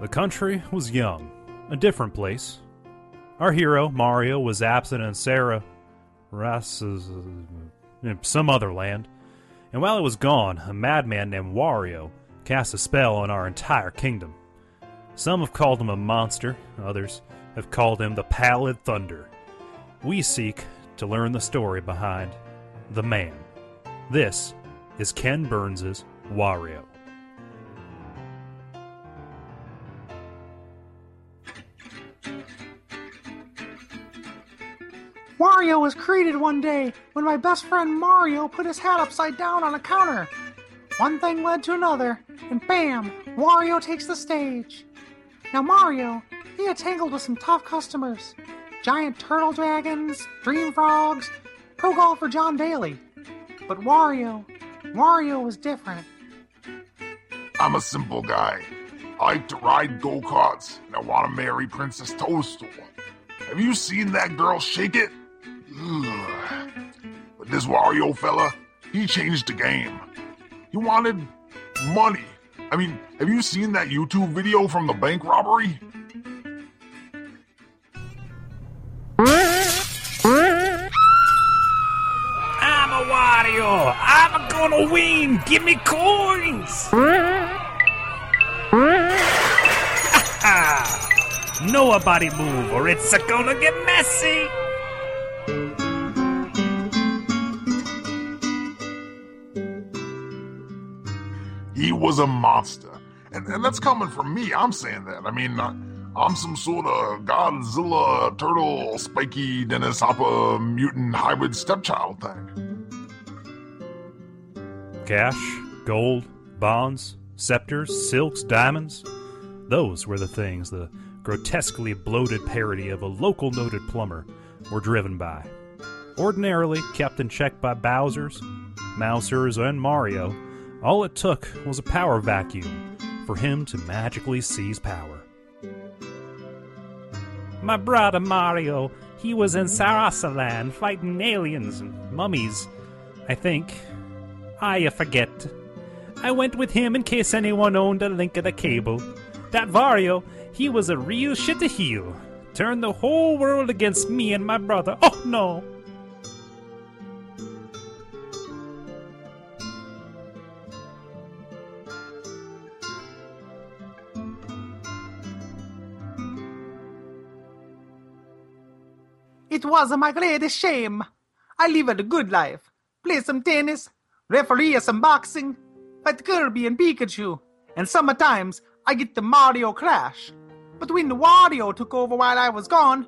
The country was young, a different place. Our hero, Mario, was absent in Sarah, Ras, uh, some other land. And while he was gone, a madman named Wario cast a spell on our entire kingdom. Some have called him a monster, others have called him the Pallid Thunder. We seek to learn the story behind the man. This is Ken Burns's Wario. Wario was created one day when my best friend Mario put his hat upside down on a counter. One thing led to another, and bam, Wario takes the stage. Now, Mario, he had tangled with some tough customers giant turtle dragons, dream frogs, pro golfer John Daly. But Wario, Wario was different. I'm a simple guy. I like to ride go karts, and I want to marry Princess Toadstool. Have you seen that girl shake it? Ugh. But this Wario fella, he changed the game. He wanted money. I mean, have you seen that YouTube video from the bank robbery? I'm a Wario. I'm gonna win. Give me coins. Nobody move, or it's gonna get messy. He was a monster. And, and that's coming from me. I'm saying that. I mean, uh, I'm some sort of Godzilla, turtle, spiky, Dennis Hopper, mutant hybrid stepchild thing. Cash, gold, bonds, scepters, silks, diamonds. Those were the things the grotesquely bloated parody of a local noted plumber were driven by. Ordinarily kept in check by Bowser's, Mousers, and Mario, all it took was a power vacuum for him to magically seize power. My brother Mario, he was in Sarasaland fighting aliens and mummies. I think. I forget. I went with him in case anyone owned a link of the cable. That Vario, he was a real shit to heel. Turned the whole world against me and my brother. Oh no! Was my greatest shame. I lived a good life. Play some tennis, referee some boxing, fight Kirby and Pikachu, and sometimes I get the Mario Crash. But when the Wario took over while I was gone,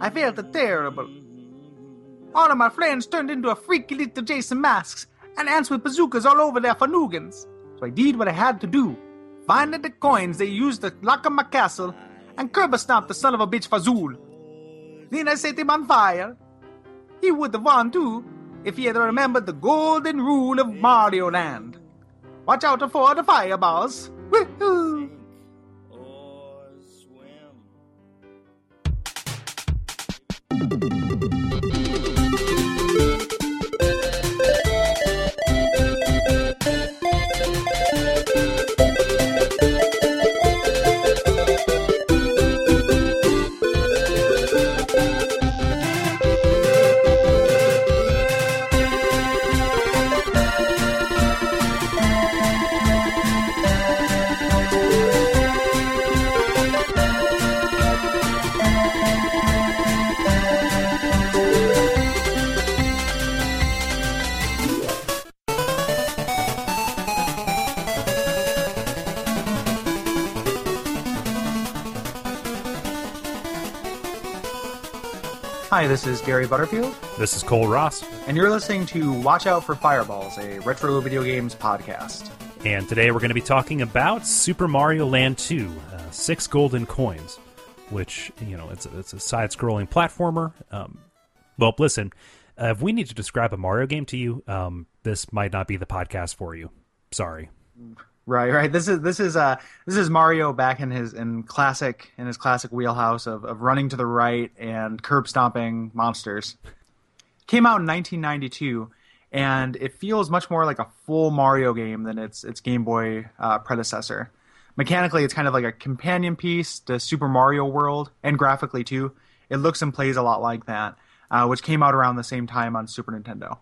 I felt terrible. All of my friends turned into a freaky little Jason masks and ants with bazookas all over their fanugans. So I did what I had to do. Find the coins they used to lock up my castle and curb stomp the son of a bitch Fazul. Then I set him on fire. He would have won too if he had remembered the golden rule of Mario Land. Watch out for the fireballs. Woohoo! Hi, this is Gary Butterfield, This is Kole Ross, and you're listening to Watch Out for Fireballs, a retro video games podcast. and today we're going to be talking about Super Mario Land 2, uh, Six Golden Coins, which, you know, it's a, it's a side scrolling platformer. Um, well, listen, uh, if we need to describe a Mario game to you, um, this might not be the podcast for you. Sorry. Right, right. This is this is uh this is Mario back in his in classic in his classic wheelhouse of, of running to the right and curb stomping monsters. Came out in 1992, and it feels much more like a full Mario game than its its Game Boy uh, predecessor. mechanically, it's kind of like a companion piece to Super Mario World, and graphically too. It looks and plays a lot like that, uh, which came out around the same time on Super Nintendo.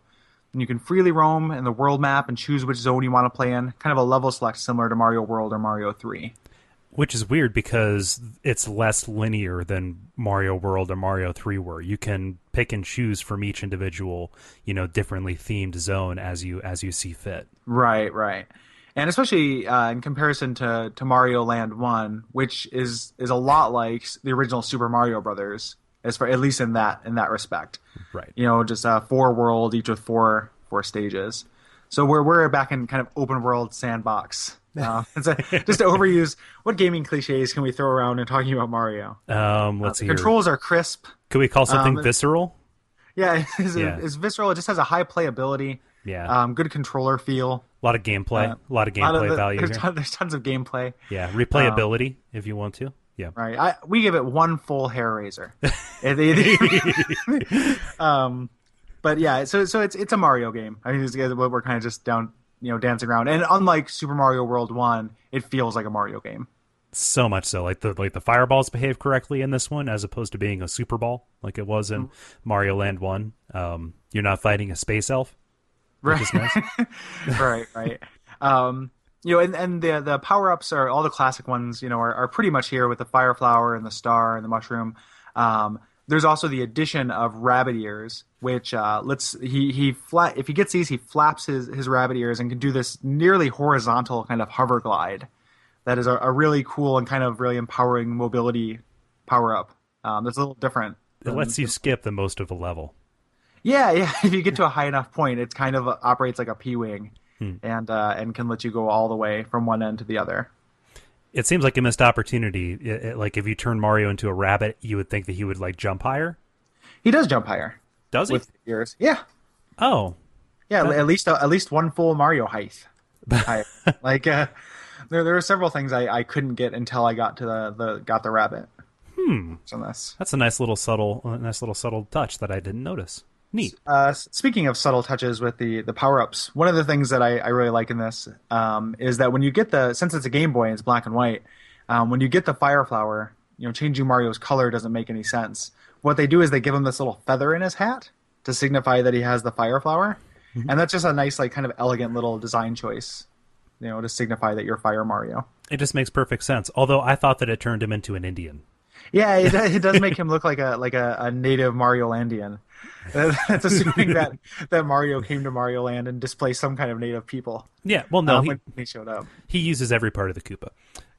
And you can freely roam in the world map and choose which zone you want to play in, kind of a level select similar to Mario World or Mario 3. Which is weird because it's less linear than Mario World or Mario 3 were. You can pick and choose from each individual, you know, differently themed zone as you as you see fit. Right, right. And especially uh, in comparison to, to Mario Land 1, which is is a lot like the original Super Mario Brothers, as far at least in that in that respect. Right. You know, just a four world, each with four four stages. So we're we're back in kind of open world sandbox. Uh, a, just to overuse what gaming cliches can we throw around in talking about Mario? Um, let's see. here. Controls are crisp. Could we call something um, visceral? Yeah, it's, Yeah. it's visceral. It just has a high playability. Yeah. Um, good controller feel. a lot of gameplay. uh, a lot of A lot of gameplay the- value there's, here. ton- there's tons of gameplay. Yeah, replayability if you want to. Yeah. Right. I, we give it one full hair razor. Um, but yeah, so so it's it's a Mario game. I mean, it's, we're kind of just down, you know, dancing around. And unlike Super Mario World One, it feels like a Mario game. So much so, like the like the fireballs behave correctly in this one, as opposed to being a super ball like it was in Mario Land One. Um, you're not fighting a space elf. Right. Nice. right. Right. Um, you know, and, and the the power ups are all the classic ones. You know, are, are pretty much here with the fire flower and the star and the mushroom. Um, there's also the addition of rabbit ears, which uh, lets he he flat if he gets these, he flaps his his rabbit ears and can do this nearly horizontal kind of hover glide. That is a, a really cool and kind of really empowering mobility power up. Um, that's a little different. It lets you skip the most of a level. Yeah, yeah. If you get to a high enough point, it kind of operates like a P wing, and uh, and can let you go all the way from one end to the other. It seems like a missed opportunity. It- it- like if you turn Mario into a rabbit, you would think that he would like jump higher. He does jump higher Does he? with. Yeah, oh, yeah. At least uh, at least one full Mario height. like uh, there there are several things I, I couldn't get until I got to the, the got the rabbit. Hmm. On this. that's a nice little subtle, nice little subtle touch that I didn't notice. Neat. Uh, speaking of subtle touches with the the power ups, one of the things that I, I really like in this um, is that when you get the since it's a Game Boy and it's black and white, um, when you get the fire flower, you know, changing Mario's color doesn't make any sense. What they do is they give him this little feather in his hat to signify that he has the fire flower, and that's just a nice like kind of elegant little design choice, you know, to signify that you're Fire Mario. It just makes perfect sense. Although I thought that it turned him into an Indian. Yeah, it, it does make him look like a like a, a native Mario Landian. That's assuming that that Mario came to Mario Land and displaced some kind of native people Yeah. Well, no, um, he, when he showed up. he uses every part of the Koopa.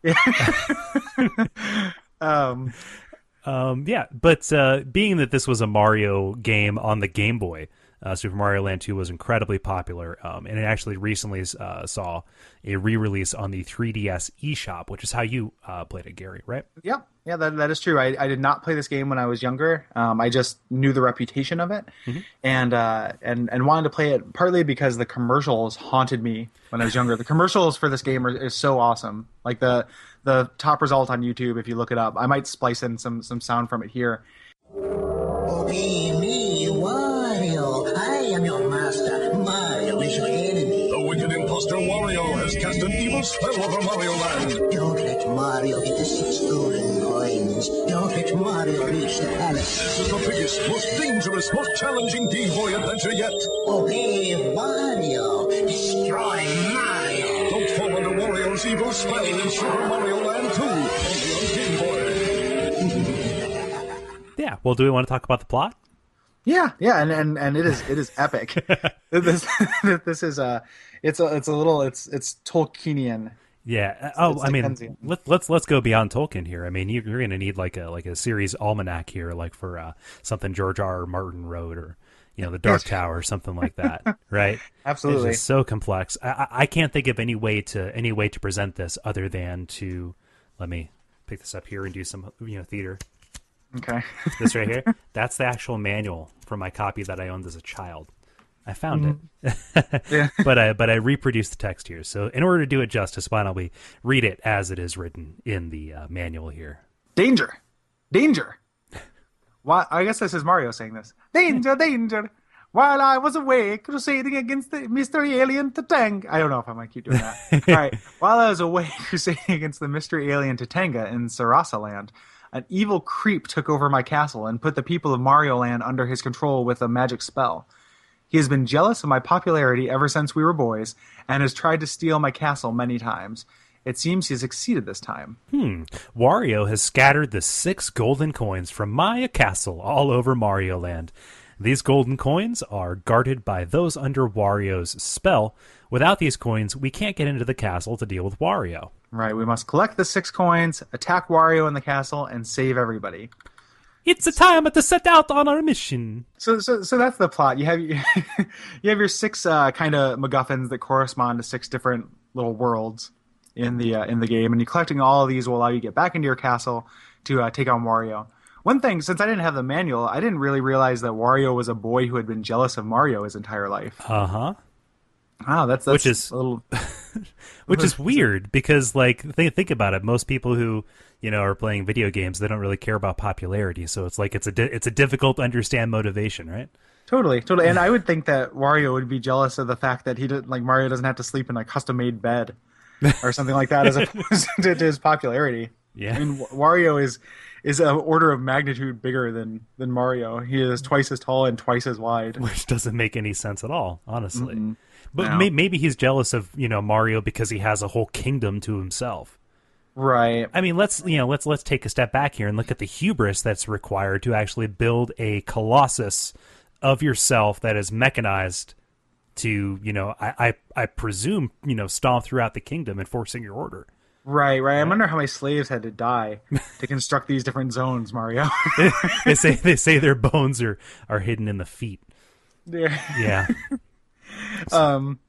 Yeah. Um, Um, yeah, but uh, being that this was a Mario game on the Game Boy, uh, Super Mario Land 2 was incredibly popular, um, and it actually recently uh, saw a re-release on the 3DS eShop, which is how you uh, played it, Gary, right? yeah, yeah, that, that is true. I, I did not play this game when I was younger. Um, I just knew the reputation of it, and uh, and and wanted to play it partly because the commercials haunted me when I was younger. the commercials for this game are is so awesome. Like the the top result on YouTube, if you look it up, I might splice in some some sound from it here. Okay, me, cast an evil over Mario Land. Don't let Mario get the six golden coins. Don't let Mario reach the palace. This is the biggest, most dangerous, most challenging Game Boy adventure yet. Obey Wario. Destroy Mario. Don't fall under Wario's evil spell in Super Mario Land 2, only on Game Boy. Yeah. Well, do we want to talk about the plot? Yeah, yeah, and, and, and it is it is epic. this this is a it's a it's a little it's it's Tolkienian. Yeah. Oh, it's I mean, let, let's let's go beyond Tolkien here. I mean, you, you're going to need like a like a series almanac here, like for uh, something George R. R. Martin wrote, or you know, the Dark Tower, or something like that, right? Absolutely. It's just so complex. I, I- I can't think of any way to any way to present this other than to let me pick this up here and do some you know theater. Okay. This right here, that's the actual manual for my copy that I owned as a child. I found it, yeah. but I but I reproduced the text here. So in order to do it justice, why don't we read it as it is written in the uh, manual here? Danger, danger. Why? I guess this is Mario saying this. Danger, danger. while I was away crusading against the mystery alien Tatanga. I don't know if I might keep doing that. All right. While I was away crusading against the mystery alien Tatanga in Sarasa Land, an evil creep took over my castle and put the people of Mario Land under his control with a magic spell. He has been jealous of my popularity ever since we were boys and has tried to steal my castle many times. It seems he has succeeded this time. Hmm. Wario has scattered the six golden coins from Maya Castle all over Mario Land. These golden coins are guarded by those under Wario's spell. Without these coins, we can't get into the castle to deal with Wario. Right, we must collect the six coins, attack Wario in the castle, and save everybody. It's a time to set out on our mission. So, so, so that's the plot. You have you have your six uh, kind of MacGuffins that correspond to six different little worlds in the uh, in the game, and you collecting all of these will allow you to get back into your castle to uh, take on Wario. One thing, since I didn't have the manual, I didn't really realize that Wario was a boy who had been jealous of Mario his entire life. Uh huh. Wow, that's, that's Which is- a little Which is weird because, like, think think about it. Most people who you know are playing video games, they don't really care about popularity. So it's like it's a di- it's a difficult to understand motivation, right? Totally, totally. And I would think that Wario would be jealous of the fact that he didn't like Mario doesn't have to sleep in a custom made bed or something like that, as opposed to, to his popularity. Yeah. I mean, Wario is is an order of magnitude bigger than than Mario. He is twice as tall and twice as wide. which doesn't make any sense at all, honestly. But No. may- maybe he's jealous of you know Mario because he has a whole kingdom to himself. Right. I mean, let's you know let's let's take a step back here and look at the hubris that's required to actually build a colossus of yourself that is mechanized to you know I I, I presume you know stomp throughout the kingdom enforcing your order. Right, right. I wonder how many slaves had to die to construct these different zones, Mario. they say they say their bones are are hidden in the feet. Yeah. Yeah. um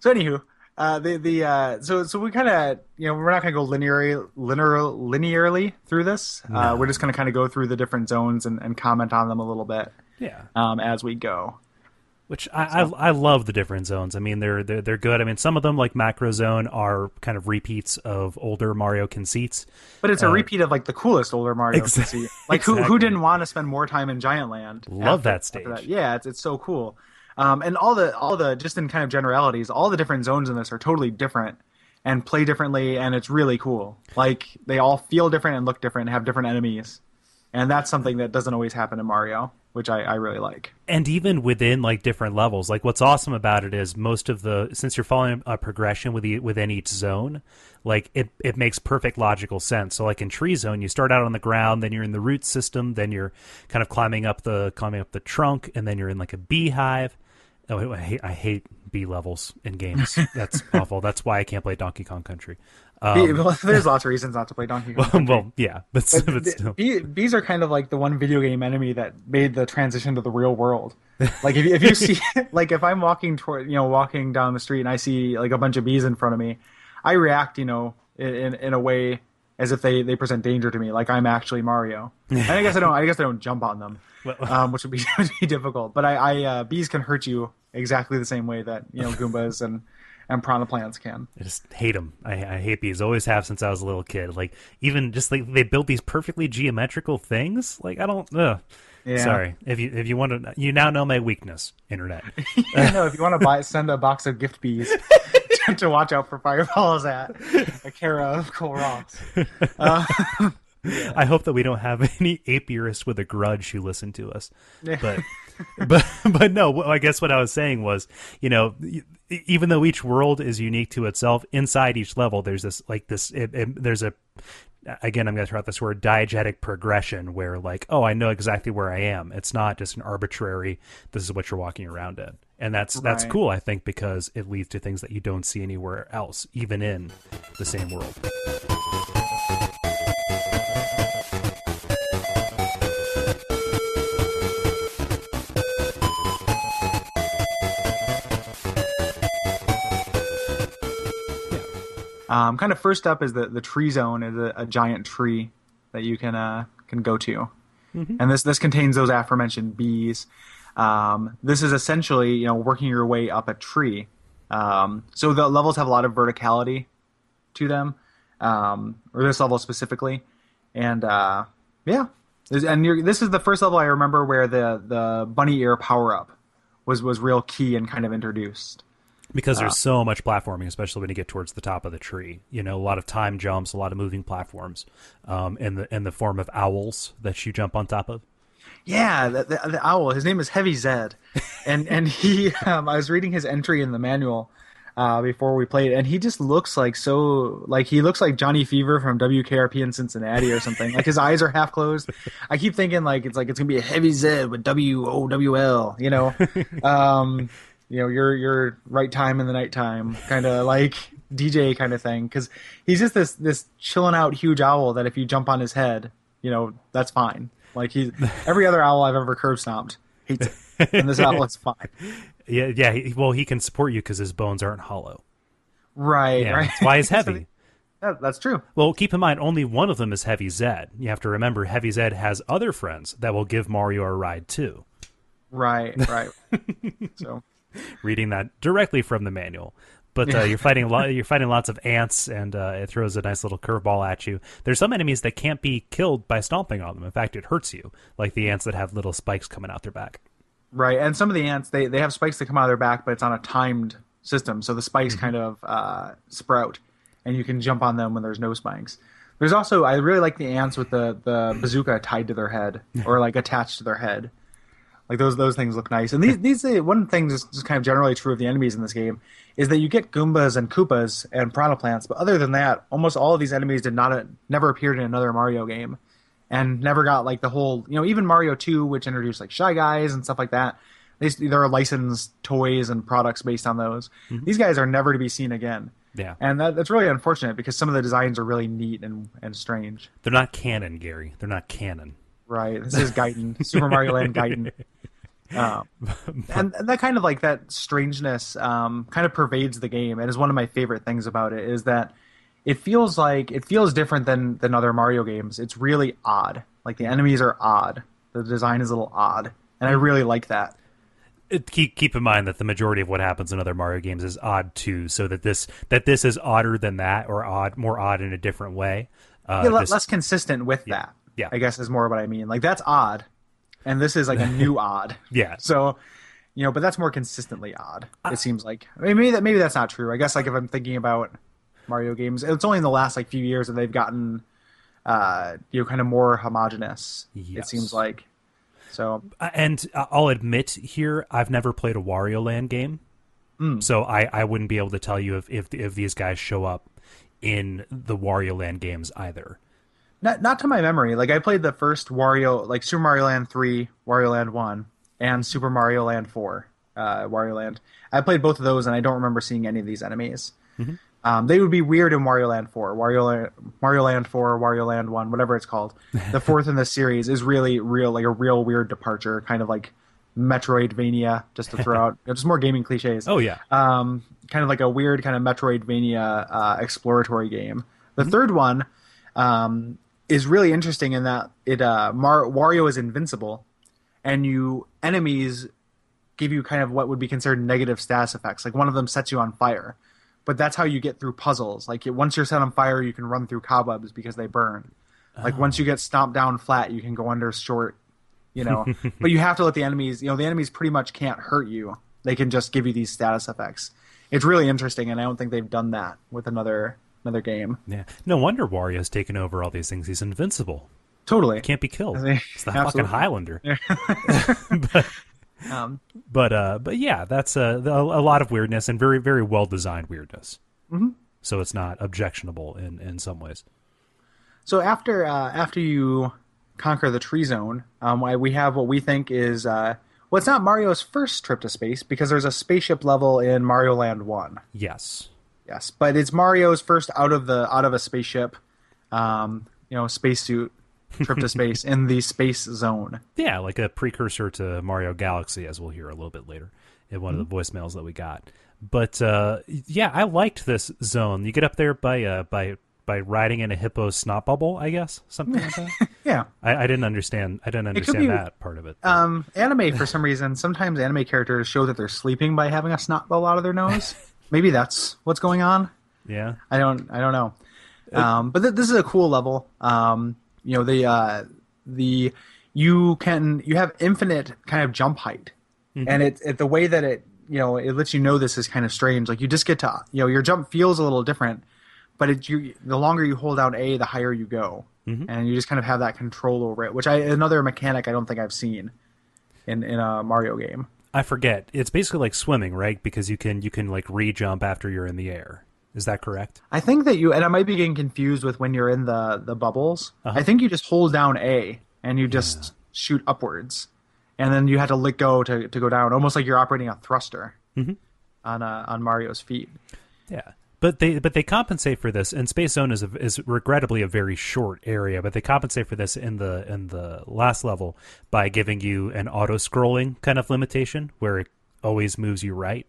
so anywho uh the the uh so so we kind of you know we're not going to go linearly linear linearly through this uh we're just going to kind of go through the different zones and, and comment on them a little bit yeah. um as we go Which I, I I love the different zones. I mean, they're they're they're good. I mean, some of them like Macro Zone are kind of repeats of older Mario conceits. but it's a repeat of like the coolest older mario Uh, Exa- conceit. like who who didn't want to spend more time in giant land Love after- that stage. yeah it's, it's so cool um and all the all the just in kind of generalities all the different zones in this are totally different and play differently and it's really cool. Like they all feel different and look different and have different enemies. And that's something that doesn't always happen in mario which i, I really like. And even within like different levels like what's awesome about it is most of the since you're following a progression with the, within each zone like it, it makes perfect logical sense. So like in tree zone you start out on the ground then you're in the root system then you're kind of climbing up the climbing up the trunk and then you're in like a beehive oh i hate, I hate bee levels in games. That's awful. That's why i can't play donkey kong country. Um, well, there's lots of reasons not to play donkey kong well yeah but, but, the- still bee- bees are kind of like the one video game enemy that made the transition to the real world. Like if you, if you see, like if I'm walking toward, you know, walking down the street and I see like a bunch of bees in front of me, I react, you know, in in, in a way as if they, they present danger to me, like I'm actually Mario. And I guess I don't, I guess I don't jump on them, um, which would be, would be difficult. But I, I uh, bees can hurt you exactly the same way that you know Goombas and and piranha plants can. I just hate them. I, I hate bees. Always have since I was a little kid. Like even just like they built these perfectly geometrical things. Like I don't. Ugh. Yeah. Sorry. If you if you want to, you now know my weakness. Internet. I know if you want to buy, send a box of gift bees to, to watch out for fireballs at a Kara of Cool Rocks. I hope that we don't have any apiarists with a grudge who listen to us. But but but no. I guess what I was saying was, you know, even though each world is unique to itself, inside each level, there's this like this. It, it, there's a again, I'm going to throw out this word diegetic progression where like, oh, I know exactly where I am. It's not just an arbitrary. This is what you're walking around in, and that's that's Right. cool. I think because it leads to things that you don't see anywhere else, even in the same world. Um, kind of first up is the, the tree zone is a, a giant tree that you can uh, can go to, and this this contains those aforementioned bees. Um, this is essentially you know working your way up a tree. Um, so the levels have a lot of verticality to them, um, or this level specifically, and uh, yeah, and this is the first level I remember where the the bunny ear power up was was real key and kind of introduced. Because there's so much platforming, especially when you get towards the top of the tree. You know, a lot of time jumps, a lot of moving platforms, um, in the in the form of owls that you jump on top of. Yeah, the, the, the owl. His name is Heavy Zed, and and he. Um, I was reading his entry in the manual uh, before we played, and he just looks like so like he looks like Johnny Fever from WKRP in Cincinnati or something. like his eyes are half closed. I keep thinking like it's like it's gonna be a Heavy Zed with W O W L. You know, um, you know your your right time in the nighttime kind of like DJ kind of thing because he's just this this chilling out huge owl that if you jump on his head, you know that's fine. Like he's every other owl I've ever curb stomped hates it, and this owl is fine. Yeah, yeah. He, well, he can support you because his bones aren't hollow. Right, Yeah, right. that's why he's heavy. that- that's true. Well, keep in mind, only one of them is Heavy Zed. You have to remember, Heavy Zed has other friends that will give Mario a ride too. Right, right. so Reading that directly from the manual. But uh, you're fighting a lot. You're fighting lots of ants, and uh, it throws a nice little curveball at you. There's some enemies that can't be killed by stomping on them. In fact, it hurts you, like the ants that have little spikes coming out their back. right, and some of the ants they they have spikes that come out of their back, but it's on a timed system, so the spikes kind of uh, sprout, and you can jump on them when there's no spikes. There's also I really like the ants with the the bazooka tied to their head or like attached to their head. Like those those things look nice. And these these uh, one thing that's just kind of generally true of the enemies in this game is that you get Goombas and Koopas and Piranha Plants, but other than that, almost all of these enemies did not uh, never appeared in another Mario game, and never got like the whole you know even Mario Two, which introduced like Shy Guys and stuff like that. They, there are licensed toys and products based on those. These guys are never to be seen again. Yeah, And that, that's really unfortunate because some of the designs are really neat and, and strange. they're not canon, Gary. They're not canon. Right. This is Gaiden, Super Mario Land Gaiden. Um, and, and that kind of like that strangeness um, kind of pervades the game, and is one of my favorite things about it is that it feels like it feels different than than other Mario games. It's really odd. Like the enemies are odd. The design is a little odd, and I really like that. It, keep keep in mind that the majority of what happens in other Mario games is odd too. So that this that this is odder than that, or odd more odd in a different way. Uh, Yeah, this- less consistent with that. Yeah. I guess is more what I mean. Like that's odd, and this is like a new odd. yeah, So, you know, but that's more consistently odd. It seems like. I mean, maybe that maybe that's not true. I guess like if I'm thinking about Mario games, it's only in the last like few years that they've gotten, uh, you know, kind of more homogenous. It seems like. So Uh, and uh, I'll admit here, I've never played a Wario Land game, Hmm. so I, I wouldn't be able to tell you if, if if these guys show up in the Wario Land games either. Not not to my memory. Like I played the first Wario, like Super Mario Land three, Wario Land one, and Super Mario Land four, uh, Wario Land. I played both of those, and I don't remember seeing any of these enemies. Um, they would be weird in Wario Land four, Wario Land, Mario Land four, Wario Land one, whatever it's called. The fourth in the series is really real, like a real weird departure, kind of like Metroidvania, just to throw out just more gaming cliches Oh yeah, um, kind of like a weird kind of Metroidvania uh, exploratory game. The third one um, is really interesting in that it uh, Mar- Wario is invincible, and you enemies give you kind of what would be considered negative status effects. Like one of them sets you on fire, but that's how you get through puzzles. Like once you're set on fire, you can run through cobwebs because they burn. Like once you get stomped down flat, you can go under short. You know, but you have to let the enemies. You know, the enemies pretty much can't hurt you. They can just give you these status effects. It's really interesting, and I don't think they've done that with another another game. yeah. No wonder Wario's taken over all these things. He's invincible, Totally. can't be killed. I It's the fucking absolutely. Highlander. Um, But uh, but yeah, that's a, a lot of weirdness and very very well designed weirdness. Mm-hmm. So it's not objectionable in in some ways. So after uh, after you conquer the tree zone, um, we have what we think is uh, well, it's not Mario's first trip to space because there's a spaceship level in Mario Land One. Yes. Yes, but it's Mario's first out of the out of a spaceship, um, you know, spacesuit trip to space in the space zone. Yeah, like a precursor to Mario Galaxy, as we'll hear a little bit later in one of the voicemails that we got. But uh, yeah, I liked this zone. You get up there by uh, by by riding in a hippo snot bubble, I guess, something like that. Yeah. I, I didn't understand. I didn't understand be- that part of it. Um, anime for some reason, sometimes anime characters show that they're sleeping by having a snot bubble out of their nose. Maybe that's what's going on. yeah, I don't I don't know. Um, but th- this is a cool level. Um, you know the uh, the you can you have infinite kind of jump height and it, it the way that it you know it lets you know this is kind of strange. Like you just get to you know your jump feels a little different, but it you the longer you hold down A, the higher you go, and you just kind of have that control over it. Which I another mechanic I don't think I've seen in in a Mario game. I forget. It's basically like swimming, right? Because you can you can like re-jump after you're in the air. Is that correct? I think that you and I might be getting confused with when you're in the the bubbles. I think you just hold down A and you just shoot upwards, and then you had to let go to, to go down, almost like you're operating a thruster on uh, on Mario's feet. Yeah. But they but they compensate for this, and Space Zone is a, is regrettably a very short area. But they compensate for this in the in the last level by giving you an auto scrolling kind of limitation where it always moves you right,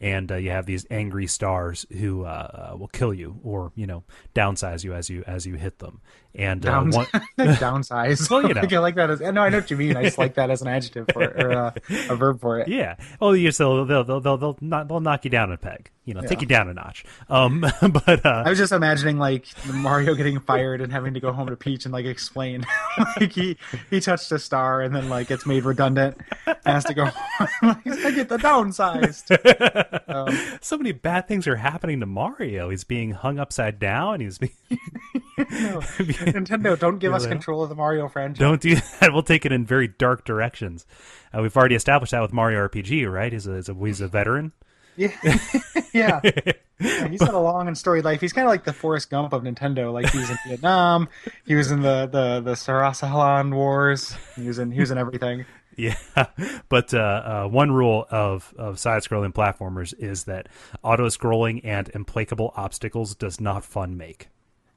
and uh, you have these angry stars who uh, uh, will kill you or you know downsize you as you as you hit them. And uh, Down, one, downsize. Well, you know. I like that as no, I know what you mean. I just like that as an adjective for or uh, a verb for it. Yeah. Oh, you so they'll they'll they'll they'll, not, they'll knock you down a peg. You know, take you down a notch. Um, but uh, I was just imagining like Mario getting fired and having to go home to Peach and like explain like he he touched a star and then like it's made redundant and has to go like, I get the downsized. Um, so many bad things are happening to Mario. He's being hung upside down. He's being, no. Nintendo, don't give us control of the Mario franchise. don't do that. We'll take it in very dark directions. Uh, we've already established that with Mario RPG, right? He's a, he's a, he's a veteran. Yeah, yeah. Yeah, he's had a long and storied life. He's kind of like the Forrest Gump of Nintendo. Like he was in Vietnam, he was in the the the Sarasaland Wars. He was in he was in everything. Yeah, but uh, uh, one rule of, of side-scrolling platformers is that auto-scrolling and implacable obstacles does not fun make.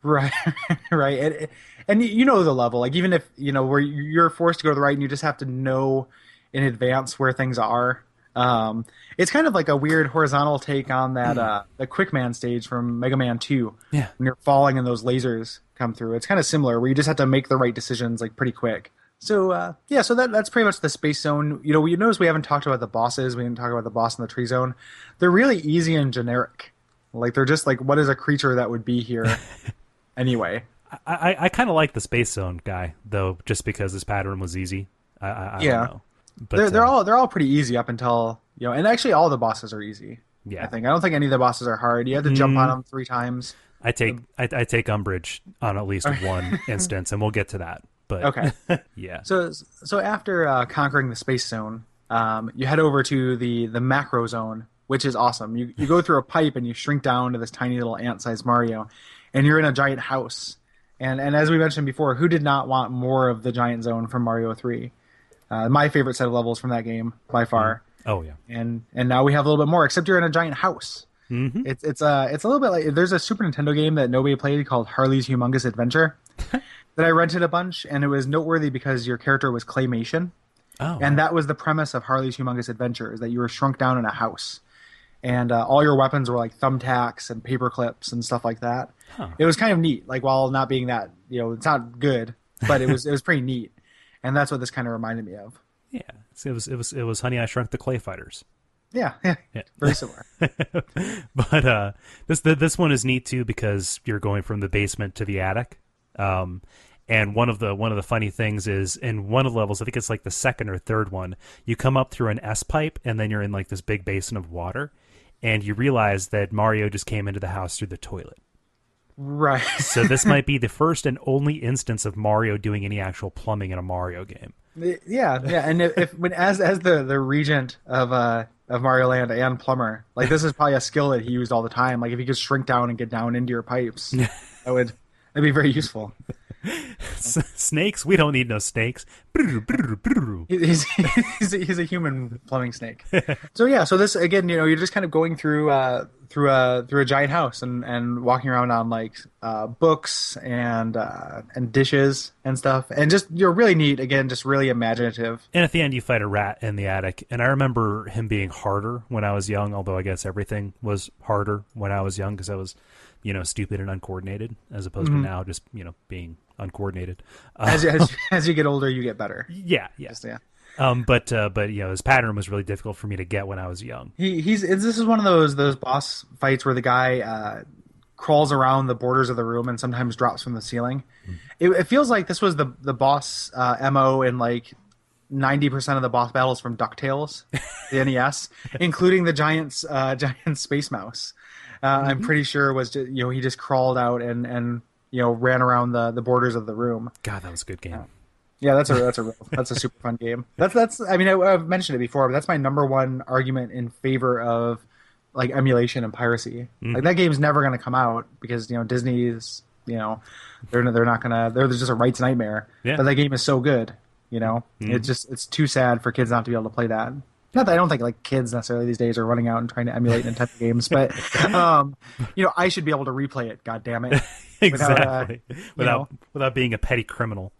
Right, right, and, and you know the level. Like even if you know where you're forced to go to the right, and you just have to know in advance where things are. Um, it's kind of like a weird horizontal take on that uh, the Quickman stage from Mega Man Two. Yeah. when you're falling and those lasers come through. It's kind of similar where you just have to make the right decisions like pretty quick. So uh, yeah, so that that's pretty much the space zone. You know, you notice we haven't talked about the bosses. We didn't talk about the boss in the tree zone. They're really easy and generic. Like they're just like what is a creature that would be here anyway. I, I, I kind of like the Space Zone guy though, just because his pattern was easy. I, I, I Yeah. don't know. But they're they're uh, all they're all pretty easy up until you know, and actually all the bosses are easy. Yeah. I think I don't think any of the bosses are hard. You have to jump on them three times. I take I, I take umbrage on at least one instance, and we'll get to that. But Okay. yeah, So so after uh, conquering the space zone, um, you head over to the the macro zone, which is awesome. You you go through a pipe and you shrink down to this tiny little ant-sized Mario, and you're in a giant house. And and as we mentioned before, who did not want more of the giant zone from Mario Three? Uh, my favorite set of levels from that game by far. oh yeah, And and now we have a little bit more, except you're in a giant house. mm-hmm. It's it's a it's a little bit like there's a Super Nintendo game that nobody played called Harley's Humongous Adventure that I rented a bunch, and it was noteworthy because your character was claymation, oh and that was the premise of Harley's Humongous Adventure is that you were shrunk down in a house, and uh, all your weapons were like thumbtacks and paper clips and stuff like that. It was kind of neat, like while not being that you know it's not good, but it was it was pretty neat, and that's what this kind of reminded me of. yeah. It was it was it was Honey I Shrunk the Clay Fighters. Yeah, yeah, Yeah. very similar. but uh, this the, this one is neat too because you're going from the basement to the attic. Um, and one of the one of the funny things is in one of the levels, I think it's like the second or third one, you come up through an S pipe and then you're in like this big basin of water, and you realize that Mario just came into the house through the toilet. Right. So this might be the first and only instance of Mario doing any actual plumbing in a Mario game. Yeah, yeah, and if, if when as as the the regent of uh of Mario Land and plumber, like this is probably a skill that he used all the time. Like if he could shrink down and get down into your pipes, that would that'd be very useful. S- snakes? We don't need no snakes. He's he's a, he's a human plumbing snake. So yeah, so this again, you know, you're just kind of going through uh through a through a giant house and and walking around on like uh books and uh and dishes and stuff, and just you're really neat. Again, just really imaginative. And at the end, you fight a rat in the attic. And I remember him being harder when I was young, although I guess everything was harder when I was young because I was, you know, stupid and uncoordinated, as opposed to now just, you know, being uncoordinated. Uh, As you, as, you- as you get older, you get better. yeah, yeah. Just, yeah. Um, but, uh, but, you know, his pattern was really difficult for me to get when I was young. He he's this is one of those those boss fights where the guy uh, crawls around the borders of the room and sometimes drops from the ceiling. It, it feels like this was the the boss uh, mo in like ninety percent of the boss battles from DuckTales, the NES, including the giant uh, giant space mouse. Uh, I'm mm-hmm. pretty sure was just, you know he just crawled out and and you know ran around the the borders of the room. God, that was a good game. Um, yeah, that's a that's a real, that's a super fun game. That's that's I mean I, I've mentioned it before, but that's my number one argument in favor of like emulation and piracy. Mm-hmm. Like that game's never going to come out because you know Disney's you know they're they're not gonna they're just a rights nightmare. Yeah. But that game is so good, you know. Mm-hmm. It's just it's too sad for kids not to be able to play that. Not that I don't think like kids necessarily these days are running out and trying to emulate Nintendo games, but um, you know I should be able to replay it. God damn it! Without, uh. Without know. without being a petty criminal.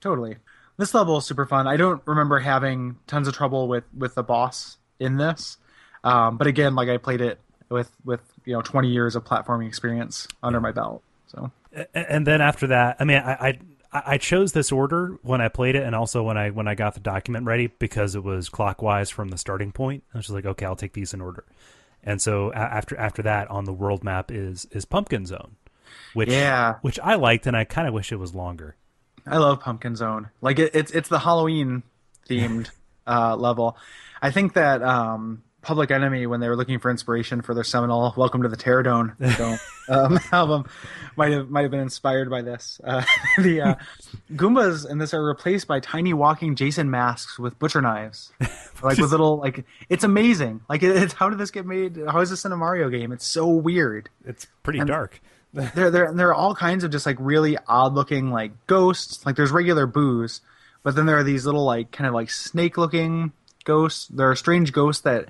Totally. This level is super fun. I don't remember having tons of trouble with with the boss in this, um, but again, like I played it with with you know 20 years of platforming experience under my belt. So and then after that, I mean, I, I I chose this order when I played it, and also when I when I got the document ready because it was clockwise from the starting point. I was just like, okay, I'll take these in order. And so after after that, on the world map is is Pumpkin Zone, which Yeah. which I liked, and I kind of wish it was longer. I love Pumpkin Zone. Like it, it's it's the Halloween themed uh, level. I think that um, Public Enemy, when they were looking for inspiration for their seminal "Welcome to the Terrordome" Dome, um, album, might have might have been inspired by this. Uh, the uh, Goombas in this are replaced by tiny walking Jason masks with butcher knives, like with little like. It's amazing. Like it, it's how did this get made? How is this in a Mario game? It's so weird It's pretty dark. there there there are all kinds of just like really odd looking like ghosts. Like there's regular boos, but then there are these little like kind of like snake looking ghosts. There are strange ghosts that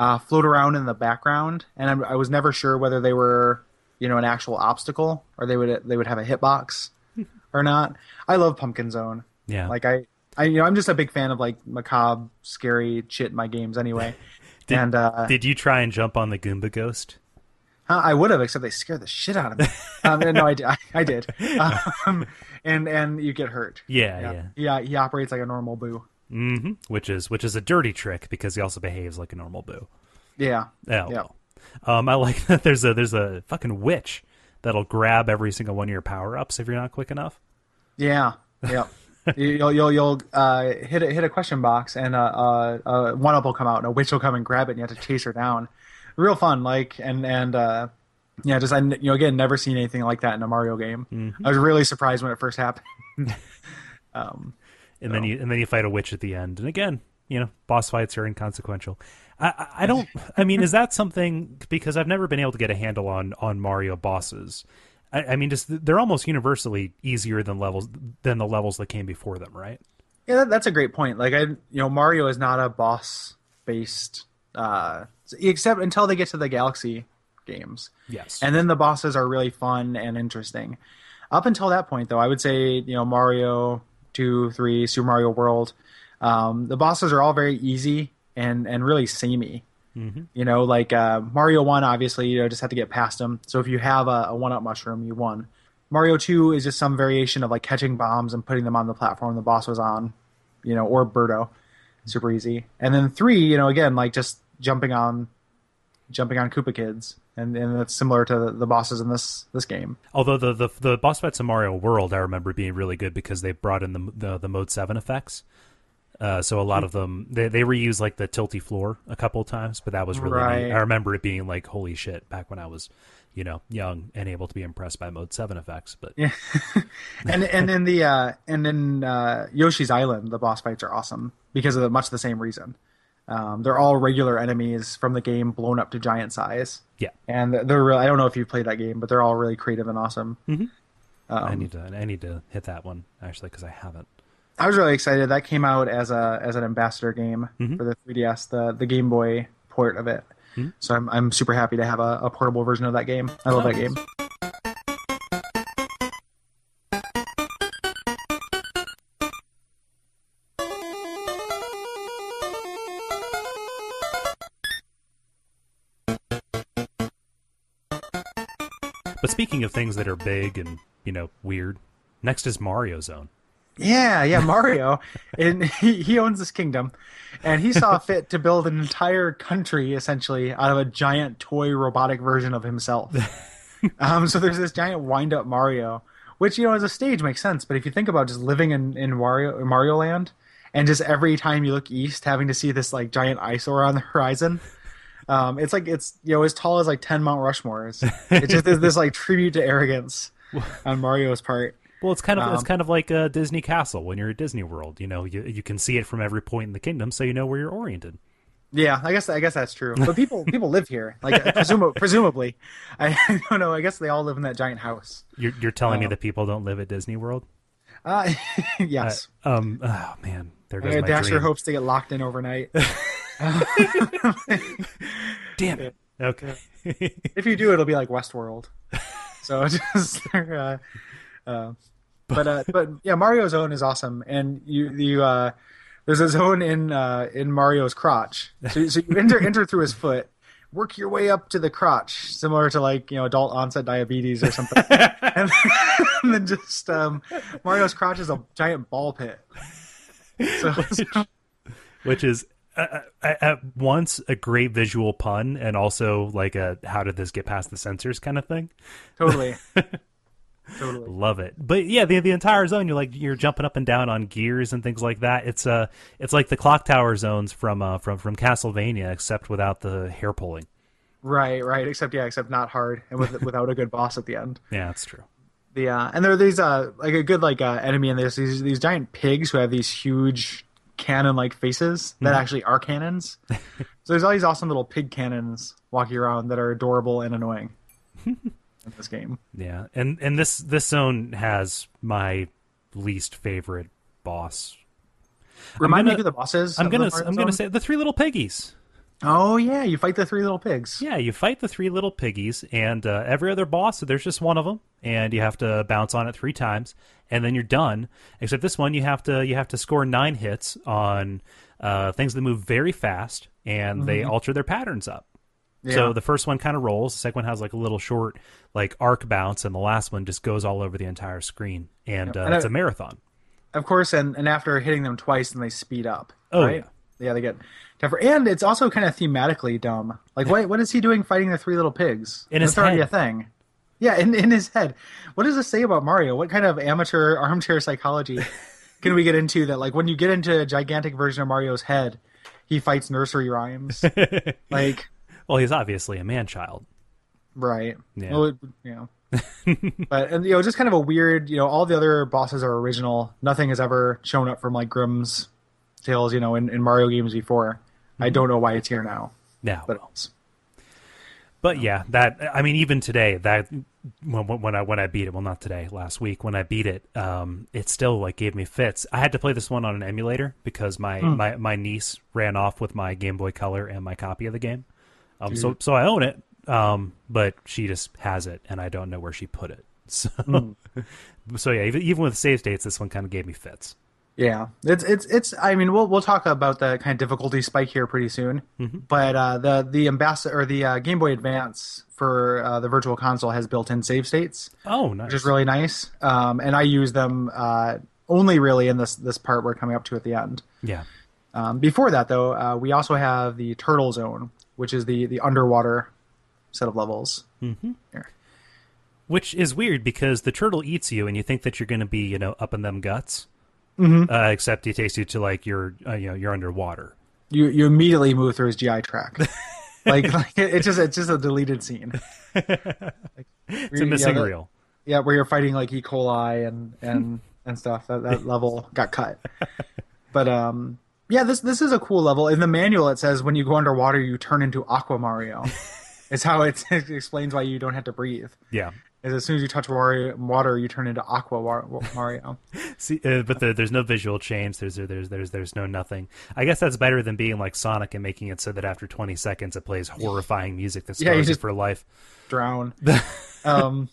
uh, float around in the background, and I'm, I was never sure whether they were you know an actual obstacle or they would they would have a hitbox or not. I love Pumpkin Zone. Yeah. Like I. I, you know, I'm just a big fan of like macabre, scary shit in my games anyway. Did, and uh, did you try and jump on the Goomba ghost? Huh, I would have, except they scared the shit out of me. um, no, I did. I, I did. Um, and and you get hurt. Yeah, yeah. Yeah, he operates like a normal boo. Hmm Which is which is a dirty trick because he also behaves like a normal boo. Yeah. Oh, Yeah. Um, I like that. There's a there's a fucking witch that'll grab every single one of your power ups if you're not quick enough. Yeah. Yeah. You- you'll you'll you'll uh, hit a, hit a question box and uh, uh, uh, one up will come out and a witch will come and grab it and you have to chase her down. Real fun, like and and uh, yeah, just I you know again never seen anything like that in a Mario game. I was really surprised when it first happened. um, and then you and then you fight a witch at the end. And again, you know, boss fights are inconsequential. I, I, I don't. I mean, is that something? Because I've never been able to get a handle on on Mario bosses. I, I mean, just they're almost universally easier than levels than the levels that came before them, right? Yeah, that, that's a great point. Like I, you know, Mario is not a boss based, uh, except until they get to the Galaxy games, Yes. and then the bosses are really fun and interesting. Up until that point, though, I would say you know Mario two, three, Super Mario World, um, the bosses are all very easy and and really samey. You know, like uh, Mario One, obviously, you know, just have to get past them. So if you have a, a one up mushroom, you won. Mario Two is just some variation of like catching bombs and putting them on the platform the boss was on, you know, or Birdo, super easy. And then three, you know, again, like just jumping on, jumping on Koopa Kids, and and that's similar to the, bosses in this this game. Although the, the the boss fights in Mario World, I remember being really good because they brought in the the, the mode seven effects. Uh, so a lot of them they they reuse like the tilty floor a couple of times, but that was really Right. neat. I remember it being like holy shit back when I was, you know, young and able to be impressed by mode seven effects. But Yeah, and and in the uh, and in uh, Yoshi's Island, the boss fights are awesome because of the, much the same reason. Um, they're all regular enemies from the game blown up to giant size, yeah, and they're real. I don't know if you've played that game, but they're all really creative and awesome. Mm-hmm. Um, I need to I need to hit that one actually because I haven't. I was really excited. That came out as a as an ambassador game mm-hmm. for the 3DS, the the Game Boy port of it. Mm-hmm. So I'm I'm super happy to have a, a portable version of that game. I love that game. Speaking of things that are big and you know weird, next is Mario Zone. Yeah, yeah, Mario, and he, he owns this kingdom, and he saw fit to build an entire country essentially out of a giant toy robotic version of himself. um, so there's this giant wind up Mario, which you know as a stage makes sense, but if you think about just living in in Mario Mario Land and just every time you look east, having to see this like giant eyesore on the horizon. Um, it's like it's you know as tall as like ten Mount Rushmores. It just is this like tribute to arrogance on Mario's part. Well, it's kind of it's Um, kind of like a Disney castle when you're at Disney World. You know, you you can see it from every point in the kingdom, so you know where you're oriented. Yeah, I guess I guess that's true. But people people live here, like presum- presumably. I don't know. I guess they all live in that giant house. You're you're telling me Uh, that people don't live at Disney World? Uh, yes. Um. Oh man, there goes Uh, my Dasher dream. hopes to get locked in overnight. Damn it. Okay. if you do, it'll be like Westworld. So just, uh, uh, but uh, but yeah, Mario Zone is awesome, and you you uh, there's a zone in uh, in Mario's crotch. So, so you enter enter through his foot, work your way up to the crotch, similar to like you know adult onset diabetes or something, and, and then just um, Mario's crotch is a giant ball pit. So, so- Which is uh, uh, at once a great visual pun and also like a how did this get past the censors kind of thing. totally, totally. Love it. But yeah, the the entire zone you're like you're jumping up and down on gears and things like that. It's uh it's like the clock tower zones from uh from from Castlevania except without the hair pulling. Right, right. Except yeah, except not hard and with, without a good boss at the end. Yeah, that's true. The uh, and there are these uh like a good like uh, enemy and there's these these giant pigs who have these huge cannon like faces that mm-hmm. actually are cannons. so there's all these awesome little pig cannons walking around that are adorable and annoying in this game. Yeah, and and this this zone has my least favorite boss. Remind gonna- me who the boss is. I'm gonna I'm gonna say the three little piggies. Oh yeah, you fight the three little pigs. Yeah, you fight the three little piggies, and uh, every other boss, there's just one of them, and you have to bounce on it three times, and then you're done. Except this one, you have to you have to score nine hits on uh, things that move very fast, and they alter their patterns up. Yeah. So the first one kind of rolls, the second one has like a little short like arc bounce, and the last one just goes all over the entire screen, and uh, And it's a marathon. of course, and, and after hitting them twice, and they speed up. Oh, right? yeah, they get tougher, and it's also kind of thematically dumb. Like, what what is he doing fighting the three little pigs? In his already head. a thing. Yeah, in in his head. What does this say about Mario? What kind of amateur armchair psychology can we get into that? Like, when you get into a gigantic version of Mario's head, he fights nursery rhymes. like, Well, he's obviously a man child. right? Yeah. Well, it- you know. but and you know, just kind of a weird. You know, all the other bosses are original. Nothing has ever shown up from like Grimm's tales. You know, in, in Mario games before. I don't know why it's here now. Yeah, But else. But yeah, that I mean, even today, that when, when I when I beat it, well, not today, last week when I beat it, um, it still like gave me fits. I had to play this one on an emulator because my my, my niece ran off with my Game Boy Color and my copy of the game. Um, so so I own it, um, but she just has it, and I don't know where she put it. So so yeah, even, even with save states, this one kind of gave me fits. Yeah, it's it's it's. I mean, we'll we'll talk about the kind of difficulty spike here pretty soon. But uh, the the ambassador or the uh, Game Boy Advance for uh, the Virtual Console has built-in save states, Oh, nice. which is really nice. Um, and I use them uh, only really in this this part we're coming up to at the end. yeah. Um, before that, though, uh, we also have the Turtle Zone, which is the the underwater set of levels. Mm-hmm. Here. Which is weird because the turtle eats you, and you think that you're going to be, you know, up in them guts. Mm-hmm. Uh, except he takes you to like you're, uh, you know, you're underwater. You you immediately move through his GI tract. like, like it's just it's just a deleted scene. It's a missing yeah, that- reel. Yeah, where you're fighting like E. coli and and and stuff. That that level got cut. But um, yeah, this this is a cool level. In the manual, it says when you go underwater, you turn into Aqua Mario. it's how it, it explains why you don't have to breathe. Yeah. Is as soon as you touch water, you turn into Aqua Mario. See, uh, but there, there's no visual change. There's there's there's there's no nothing. I guess that's better than being like Sonic and making it so that after 20 seconds it plays horrifying music that Yeah, you you just- for life. drown. um,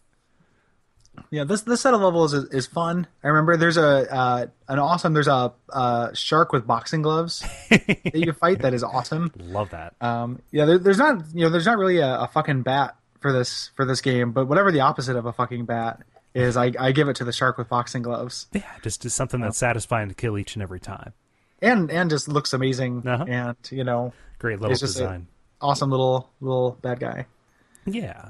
yeah, this this set of levels is, is fun. I remember there's a uh, an awesome there's a uh, shark with boxing gloves that you fight that is awesome. Love that. Um, yeah, there, there's not you know there's not really a, a fucking bat for this for this game, but whatever the opposite of a fucking bat is, I, I give it to the shark with boxing gloves, yeah, just, just something that's satisfying to kill each and every time. and and just looks amazing, Uh-huh. and you know Great little design. awesome little little bad guy. Yeah.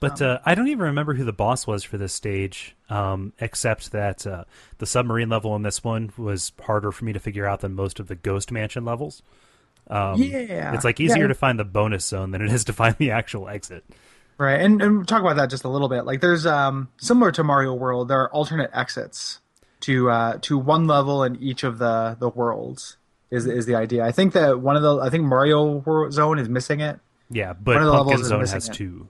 But uh, I don't even remember who the boss was for this stage, um, except that uh, the submarine level in this one was harder for me to figure out than most of the Ghost Mansion levels. Um, Yeah. It's like easier Yeah. to find the bonus zone than it is to find the actual exit. Right, and, and we'll talk about that just a little bit. Like, there's um similar to Mario World, there are alternate exits to uh to one level in each of the the worlds. Is is the idea? I think that one of the I think Mario World Zone is missing it. Yeah, but One of the levels Pumpkin is Zone has it. two.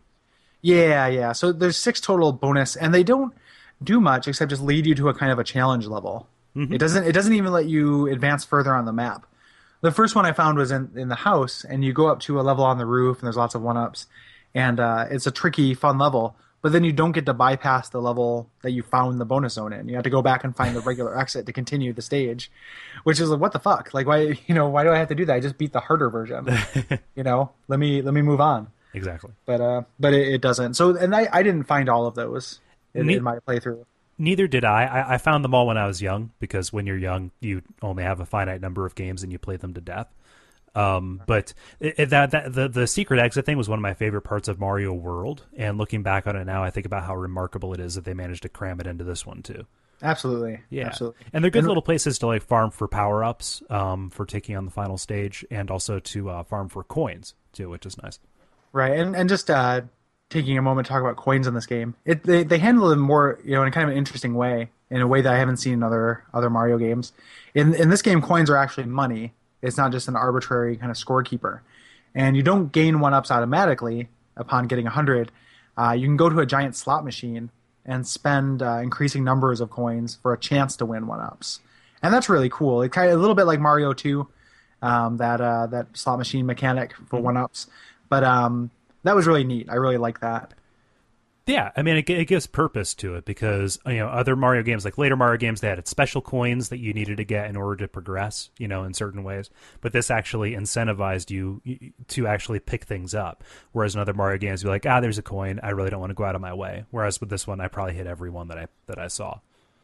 Yeah, yeah. So there's six total bonus, and they don't do much except just lead you to a kind of a challenge level. It doesn't. It doesn't even let you advance further on the map. The first one I found was in in the house, and you go up to a level on the roof, and there's lots of one ups, and uh, it's a tricky, fun level. But then you don't get to bypass the level that you found the bonus zone in. You have to go back and find the regular exit to continue the stage, which is like, what the fuck? Like, why? You know, why do I have to do that? I just beat the harder version. you know, let me let me move on Exactly. but uh, but it, it doesn't. So, and I, I didn't find all of those in, Ne- in my playthrough. Neither did I. I. I found them all when I was young because when you're young, you only have a finite number of games and you play them to death. Um, but it, that, that the the secret exit thing was one of my favorite parts of Mario World. And looking back on it now, I think about how remarkable it is that they managed to cram it into this one too. Absolutely, Yeah, absolutely. And they're good little places to like farm for power ups, um, for taking on the final stage, and also to uh, farm for coins too, which is nice. Right, and and just uh, taking a moment to talk about coins in this game. It they, they handle them more, you know, in kind of an interesting way, in a way that I haven't seen in other other Mario games. In in this game, coins are actually money. It's not just an arbitrary kind of scorekeeper, and you don't gain one ups automatically upon getting hundred. Uh, you can go to a giant slot machine and spend uh, increasing numbers of coins for a chance to win one ups, and that's really cool. It's kind of a little bit like Mario Two, um, that uh, that slot machine mechanic for one ups. But um, that was really neat. I really like that. Yeah, I mean, it, it gives purpose to it because you know other Mario games, like later Mario games, they had special coins that you needed to get in order to progress, you know, in certain ways. But this actually incentivized you to actually pick things up. Whereas in other Mario games, you're like, ah, there's a coin, I really don't want to go out of my way. Whereas with this one, I probably hit every one that I that I saw.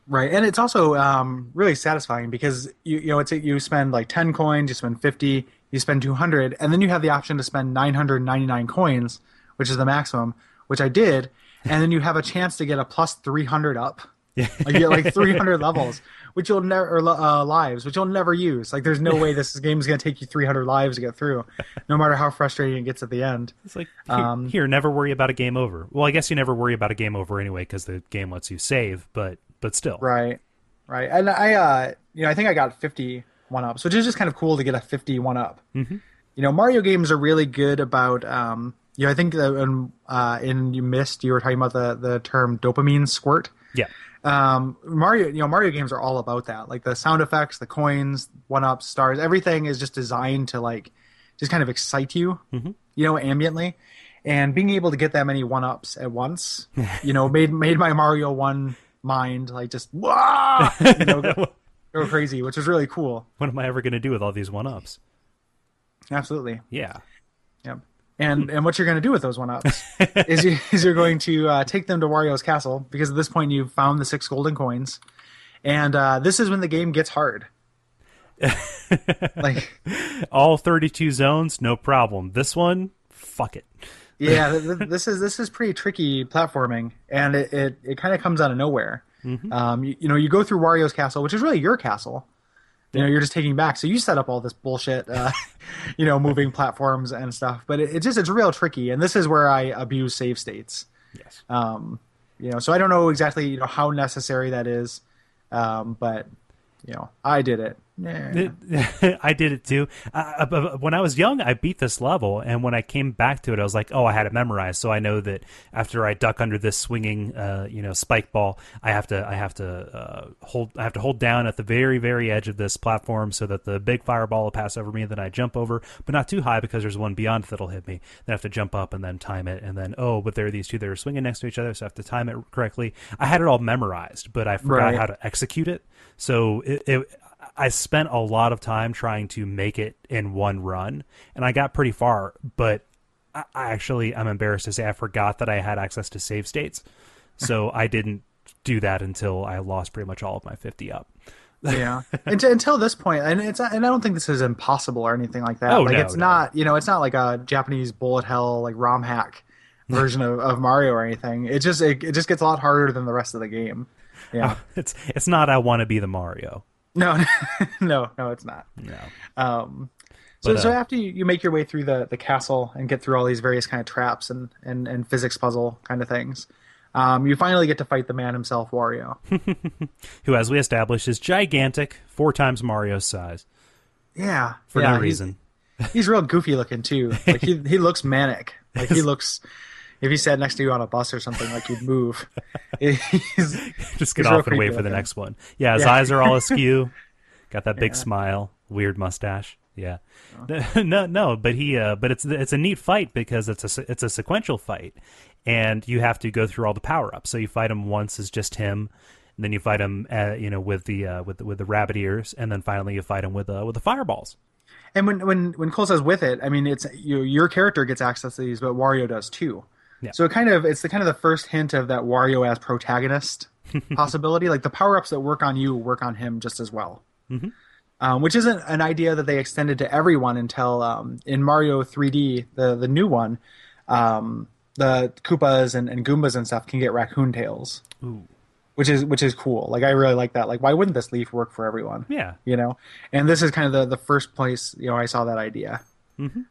Right, and it's also um, really satisfying because you you know it's you spend like ten coins, you spend fifty, you spend two hundred, and then you have the option to spend nine hundred ninety nine coins, which is the maximum, which I did, and then you have a chance to get a plus three hundred up. Yeah, like, you get like three hundred levels, which you'll never or uh, lives, which you'll never use. Like, there's no way this game is going to take you three hundred lives to get through, no matter how frustrating it gets at the end. It's like here, Um, here, never worry about a game over. Well, I guess you never worry about a game over anyway because the game lets you save, but but still, Right, right. And I, uh, you know, I think I got 50 one ups, which is just kind of cool to get a 50 one up. Mm-hmm. You know, Mario games are really good about, um, know, I think that when, uh, in you missed, you were talking about the, the term dopamine squirt. yeah. Um, Mario, you know, Mario games are all about that. Like the sound effects, the coins, one ups, stars, everything is just designed to like, just kind of excite you, you know, ambiently. And being able to get that many one ups at once, you know, made made my Mario one mind like just wow, you know, go, go crazy, which was really cool. What am I ever going to do with all these one ups? Absolutely, Yeah. And and what you're going to do with those one ups is you is you're going to uh, take them to Wario's castle because at this point you've found the six golden coins, and uh, this is when the game gets hard. like All 32 zones, no problem. This one, fuck it. yeah, th- th- this is this is pretty tricky platforming, and it it, it kind of comes out of nowhere. Um, you, you know, you go through Wario's castle, which is really your castle. You know, you're just taking back. So you set up all this bullshit, uh, you know, moving platforms and stuff. But it, it just it's real tricky, and this is where I abuse save states. Yes. Um, you know, so I don't know exactly you know how necessary that is, um, but you know, I did it. I did it too. Uh, uh, when I was young, I beat this level, and when I came back to it, I was like, "Oh, I had it memorized." So I know that after I duck under this swinging, uh, you know, spike ball, I have to, I have to uh, hold, I have to hold down at the very, very edge of this platform so that the big fireball will pass over me. And then I jump over, but not too high because there's one beyond that'll hit me. Then I have to jump up and then time it, and then oh, but there are these two that are swinging next to each other, so I have to time it correctly. I had it all memorized, but I forgot Right. how to execute it. So it, it I spent a lot of time trying to make it in one run, and I got pretty far. But I, I actually, I'm embarrassed to say, I forgot that I had access to save states, so I didn't do that until I lost pretty much all of my 50 up. yeah until, until this point and it's and i don't think this is impossible or anything like that Oh, like no, it's no. not you know it's not like a japanese bullet hell like rom hack version of, of Mario or anything. It just it, it just gets a lot harder than the rest of the game. Yeah. it's it's not I want to be the Mario. No, no, no, it's not. No. Um, so, But, so uh, after you, you make your way through the, the castle and get through all these various kind of traps and, and, and physics puzzle kind of things, um, you finally get to fight the man himself, Wario. Who, as we established, is gigantic, four times Mario's size Yeah, for yeah, no he's- reason. He's real goofy looking too. Like he he looks manic. Like he looks. If he sat next to you on a bus or something, like you'd move. He's, Just get off and wait for the next one. Yeah, his Yeah. eyes are all askew. Got that big smile, weird mustache. Yeah, Oh. no, no, but he, uh, but it's it's a neat fight because it's a it's a sequential fight, and you have to go through all the power ups. So you fight him once as just him, and then you fight him, uh, you know, with the uh, with the, with the rabbit ears, and then finally you fight him with uh, with the fireballs. And when when when Kole says with it, I mean it's you, your character gets access to these, but Wario does too. Yeah. So it kind of it's the kind of the first hint of that Wario as protagonist possibility. Like the power ups that work on you work on him just as well. Mm-hmm. Um, which isn't an idea that they extended to everyone until um, in Mario 3D, the the new one, um, the Koopas and, and Goombas and stuff can get raccoon tails, Ooh. which is which is cool. Like I really like that. Like why wouldn't this leaf work for everyone? Yeah, you know and this is kind of the, the first place you know i saw that idea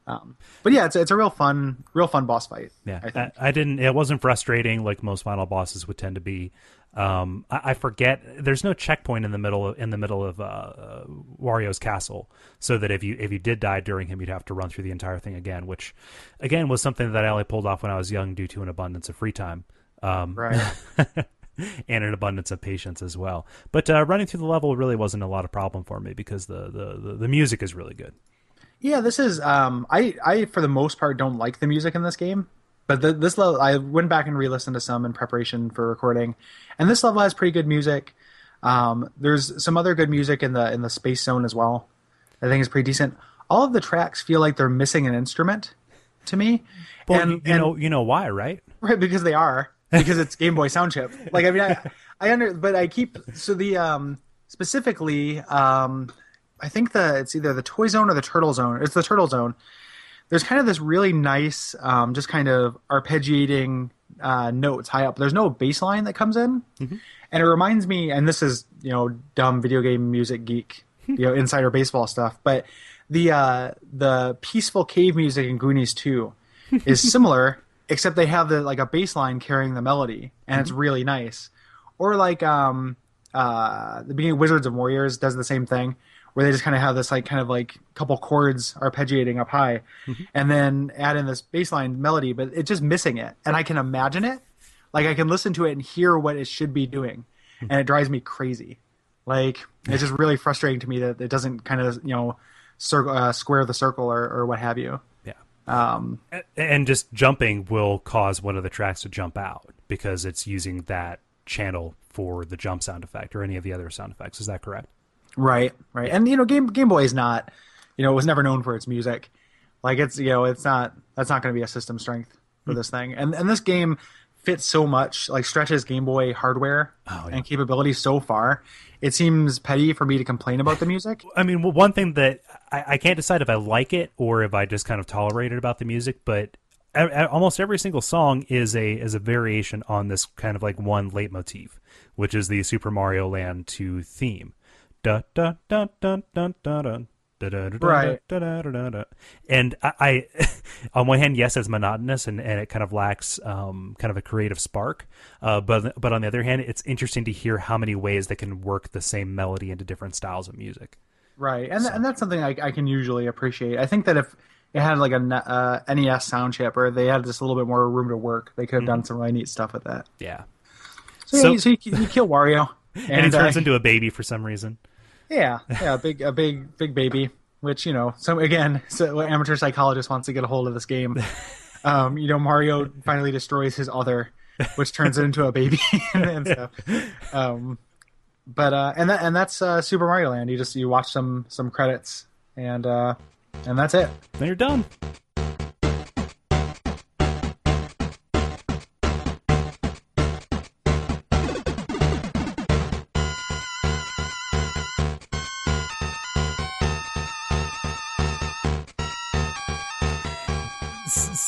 um, but yeah it's, it's a real fun real fun boss fight Yeah, i I, think I didn't. It wasn't frustrating like most final bosses would tend to be. Um, I, I forget. There's no checkpoint in the middle of, in the middle of uh, uh, Wario's castle, so that if you if you did die during him, you'd have to run through the entire thing again. Which, again, was something that I only pulled off when I was young due to an abundance of free time. Um, right and an abundance of patience as well. But uh, running through the level really wasn't a lot of problem for me because the, the, the, the music is really good. Yeah this is um i i for the most part don't like the music in this game but the, this level i went back and re-listened to some in preparation for recording and this level has pretty good music um there's some other good music in the in the space zone as well i think is pretty decent all of the tracks feel like they're missing an instrument to me Well, and, you, you and- know you know why, right? Right, because they are. Because it's Game Boy Sound Chip. Like I mean I I under but I keep so the um specifically um I think the it's either the Toy Zone or the Turtle Zone. It's the Turtle Zone. There's kind of this really nice um just kind of arpeggiating uh notes high up. There's no bass line that comes in. And it reminds me and this is, you know, dumb video game music geek, you know, insider baseball stuff, but the uh the peaceful cave music in Goonies 2 is similar, except they have the like a bass line carrying the melody, and it's really nice. Or like um uh the beginning of Wizards & Warriors does the same thing, where they just kind of have this like kind of like couple chords arpeggiating up high, and then add in this bass line melody, but it's just missing it, and I can imagine it, like I can listen to it and hear what it should be doing, and it drives me crazy. Like it's just really frustrating to me that it doesn't kind of you know circle uh, square the circle or, or what have you. Yeah. Um, and just jumping will cause one of the tracks to jump out because it's using that channel for the jump sound effect or any of the other sound effects. Is that correct? Right, right. And you know, Game Game Boy is not, you know, it was never known for its music. Like it's you know, it's not that's not going to be a system strength for hmm. this thing. And and this game fits so much, like stretches Game Boy hardware Oh, yeah. and capabilities so far. It seems petty for me to complain about the music. I mean, well, one thing that I, I can't decide if I like it or if I just kind of tolerate it about the music, but almost every single song is a is a variation on this kind of like one leitmotif, which is the Super Mario Land 2 theme. Da da da da da da da. Da, da, da, da, Right. da, da, da, da, da. And I, I, on one hand, yes, it's monotonous and, and it kind of lacks um, kind of a creative spark. Uh, but but on the other hand, it's interesting to hear how many ways they can work the same melody into different styles of music. Right, and and that's something I, I can usually appreciate. I think that if it had like a uh, NES sound chip or they had just a little bit more room to work, they could have done some really neat stuff with that. Yeah. So, So- yeah, so you, you kill Wario, and, and he turns uh, into a baby for some reason. Yeah, yeah, a big, a big, big baby. Which you know, so again, so amateur psychologist wants to get a hold of this game. Um, you know, Mario finally destroys his other, which turns it into a baby and, and stuff. Um, but uh, and that and that's uh, Super Mario Land. You just you watch some some credits and uh, and that's it. Then you're done.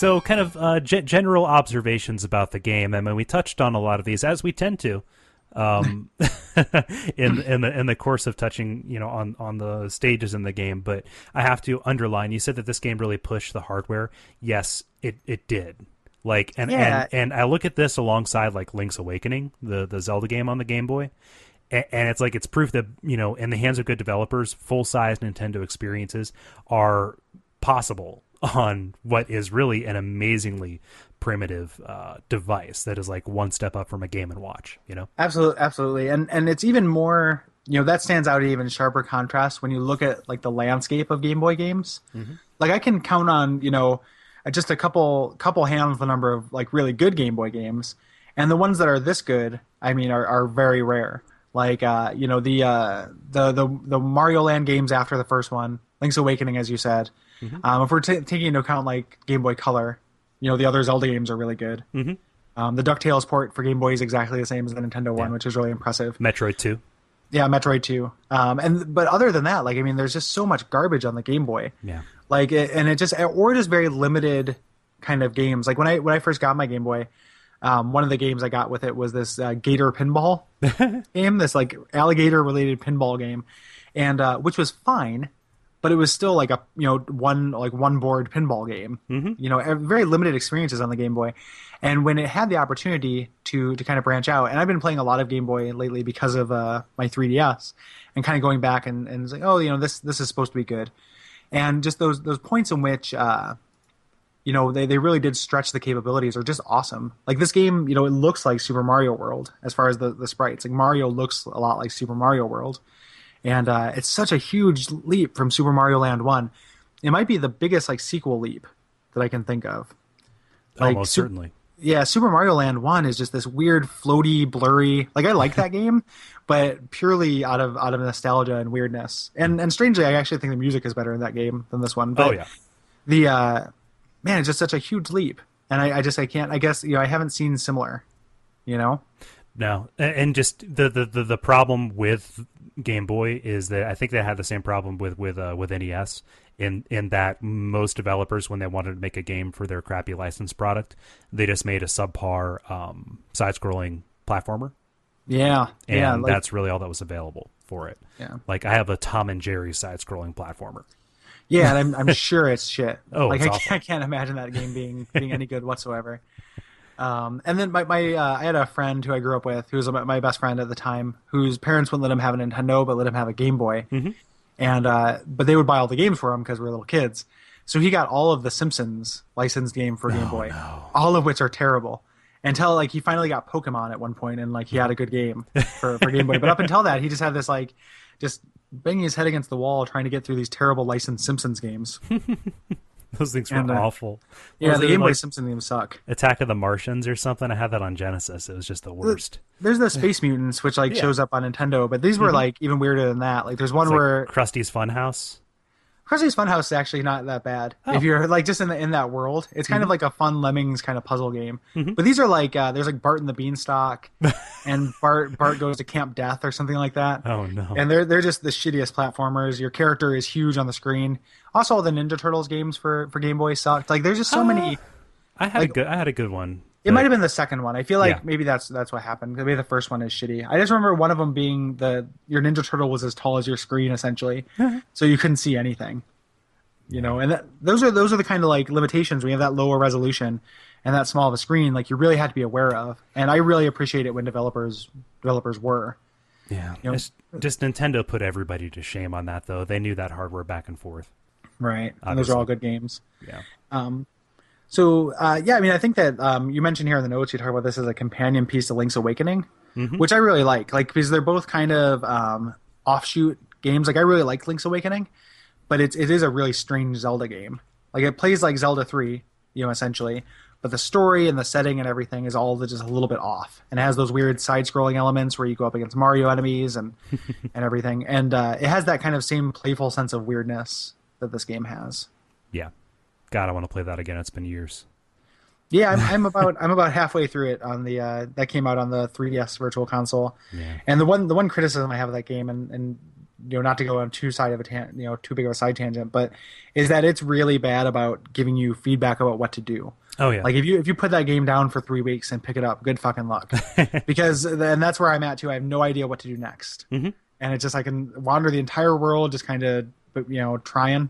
So kind of uh, ge- general observations about the game. I mean, we touched on a lot of these as we tend to um, in in the in the course of touching you know on on the stages in the game. But I have to underline. You said that this game really pushed the hardware. Yes, it it did. Like and Yeah. and and I look at this alongside like Link's Awakening, the the Zelda game on the Game Boy. A- And it's like it's proof that you know, in the hands of good developers, full size Nintendo experiences are possible on what is really an amazingly primitive uh, device that is like one step up from a Game and Watch. You know, Absolutely, absolutely, and and it's even more. You know that stands out in even sharper contrast when you look at like the landscape of Game Boy games. Like I can count on you know just a couple couple hands the number of like really good Game Boy games, and the ones that are this good, I mean, are are very rare. Like uh, you know the uh, the the the Mario Land games after the first one, Link's Awakening, as you said. Um, if we're ta taking into account like Game Boy Color, you know the other Zelda games are really good. Mhm. Um, the DuckTales port for Game Boy is exactly the same as the Nintendo one, which is really impressive. Metroid Two. Yeah, Metroid 2. Um, and but other than that, like I mean, there's just so much garbage on the Game Boy. Yeah. Like, it, and it just or just very limited kind of games. Like when I when I first got my Game Boy, um, one of the games I got with it was this uh, Gator pinball game, this like alligator related pinball game, and uh, which was fine, but it was still like a you know one like one board pinball game. Mm-hmm. You know, very limited experiences on the Game Boy, and when it had the opportunity to to kind of branch out, and I've been playing a lot of Game Boy lately because of uh, my 3DS, and kind of going back and and it's like, oh, you know, this this is supposed to be good, and just those those points in which. Uh, you know they, they really did stretch the capabilities are just awesome like this game you know it looks like super mario world as far as the, the sprites like mario looks a lot like super mario world and uh, it's such a huge leap from super mario land 1 it might be the biggest like sequel leap that i can think of. Like, Almost Sup- certainly. yeah super mario land 1 is just this weird floaty blurry like i like that game but purely out of out of nostalgia and weirdness. And and strangely i actually think the music is better in that game than this one but oh yeah. the uh man it's just such a huge leap. And I, I just i can't i guess you know i haven't seen similar you know? No, and just the, the the the problem with Game Boy is that I think they had the same problem with with uh, with NES in in that most developers when they wanted to make a game for their crappy licensed product, they just made a subpar um, side-scrolling platformer, yeah and yeah like, that's really all that was available for it. Yeah. Like I have a Tom and Jerry side-scrolling platformer. yeah and i'm, I'm sure it's shit Oh, like I, can't, I can't imagine that game being being any good whatsoever um and then my, my uh, i had a friend who i grew up with who was my my best friend at the time whose parents wouldn't let him have a nintendo but let him have a game boy. Mm-hmm. and uh but they would buy all the games for him because we were little kids. So he got all of the simpsons licensed game for game boy all of which are terrible. Until like he finally got pokemon at one point and like he had a good game for, for game boy. But up until that he just had this like just banging his head against the wall trying to get through these terrible licensed simpsons games Those things were And, uh, awful. yeah Was the game boy like simpson games suck Attack of the Martians or something. I had that on Genesis. It was just the worst. there's the space mutants which like Yeah. shows up on nintendo but these were like even weirder than that like there's one It's like where Krusty's Funhouse. Krusty's Funhouse is actually not that bad Oh. if you're like just in the, in that world. It's kind of Mm-hmm. like a fun Lemmings kind of puzzle game. But these are like uh, there's like Bart and the Beanstalk, and Bart Bart goes to Camp Death or something like that. Oh no. And they're they're just the shittiest platformers. Your character is huge on the screen. Also, all the Ninja Turtles games for for Game Boy sucked. Like there's just so many. I had like- a good. I had a good one. It might have been the second one. I feel like Yeah. maybe that's that's what happened. Maybe the first one is shitty. I just remember one of them being the your Ninja Turtle was as tall as your screen essentially, so you couldn't see anything. You know, and that, those are those are the kind of like limitations when you have that lower resolution and that small of a screen. Like you really had to be aware of. And I really appreciate it when developers developers were. Yeah. You know- It's- just Nintendo put everybody to shame on that though. They knew that hardware back and forth. Right. And those are all good games. Yeah. Um, so uh, yeah, I mean, I think that um, you mentioned here in the notes you talk about this as a companion piece to Link's Awakening, which I really like, like because they're both kind of um, offshoot games. Like I really like Link's Awakening, but it's it is a really strange Zelda game. Like it plays like Zelda three, you know, essentially, but the story and the setting and everything is all just a little bit off, and it has those weird side-scrolling elements where you go up against Mario enemies and and everything, and uh, it has that kind of same playful sense of weirdness that this game has. Yeah. God, I want to play that again. It's been years. Yeah, I'm, I'm about I'm about halfway through it on the uh, that came out on the 3DS Virtual Console. Yeah. And the one the one criticism I have of that game, and, and you know not to go on too side of a tan- you know too big of a side tangent, but is that it's really bad about giving you feedback about what to do. Oh yeah. Like if you if you put that game down for three weeks and pick it up, good fucking luck. because then that's where I'm at too. I have no idea what to do next, Mhm. and it's just I can wander the entire world just kind of you know trying,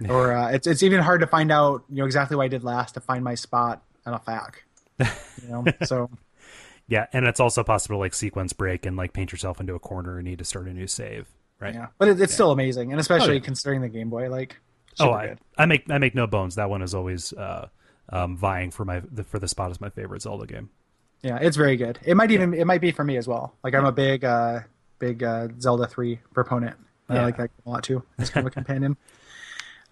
or uh, it's it's even hard to find out you know exactly what I did last to find my spot on a FAQ. You know, so yeah, and it's also possible to like sequence break and like paint yourself into a corner and need to start a new save. Right. yeah, but it, it's still amazing, and especially Oh, yeah. considering the Game Boy, like Oh, I, good. I make I make no bones. That one is always uh, um, vying for my the, for the spot as my favorite Zelda game. Yeah, it's very good. It might even it might be for me as well. Like I'm a big uh big uh Zelda 3 proponent. I like that a lot too. It's kind of a companion.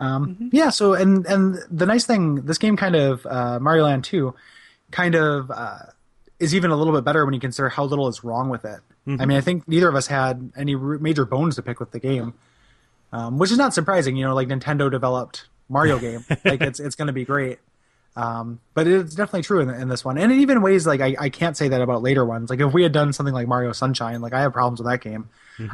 Um yeah, so and and the nice thing this game kind of uh Mario Land 2 kind of uh is even a little bit better when you consider how little is wrong with it. I mean, I think neither of us had any major bones to pick with the game. Um, which is not surprising, you know, like Nintendo developed Mario game. like it's it's going to be great. Um, but it's definitely true in, in this one, and in even ways like I, I can't say that about later ones. Like if we had done something like Mario Sunshine, like I have problems with that game.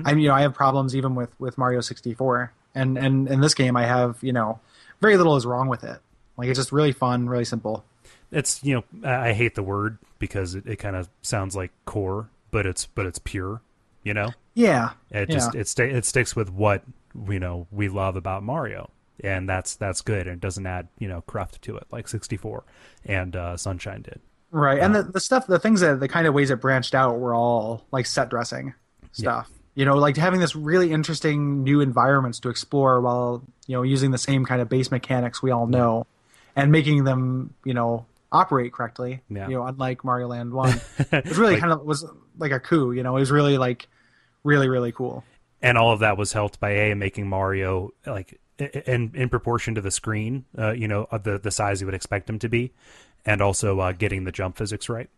I mean, you know, I have problems even with with Mario sixty four, and and in this game, I have you know very little is wrong with it. Like it's just really fun, really simple. It's you know I hate the word because it, it kind of sounds like core, but it's but it's pure. You know, Yeah, it yeah. just it sta- it sticks with what you know we love about Mario, and that's that's good, and it doesn't add you know cruft to it like sixty four and uh, Sunshine did. Right, and the, the stuff, the things that the kind of ways it branched out were all like set dressing stuff. You know, like having this really interesting new environments to explore while you know using the same kind of base mechanics we all know, and making them you know operate correctly. Yeah. You know, unlike Mario Land One, it was really kind of was like a coup. You know, it was really like really really cool. and all of that was helped by a making Mario like in in proportion to the screen, uh, you know, of the the size you would expect him to be, and also uh, getting the jump physics right.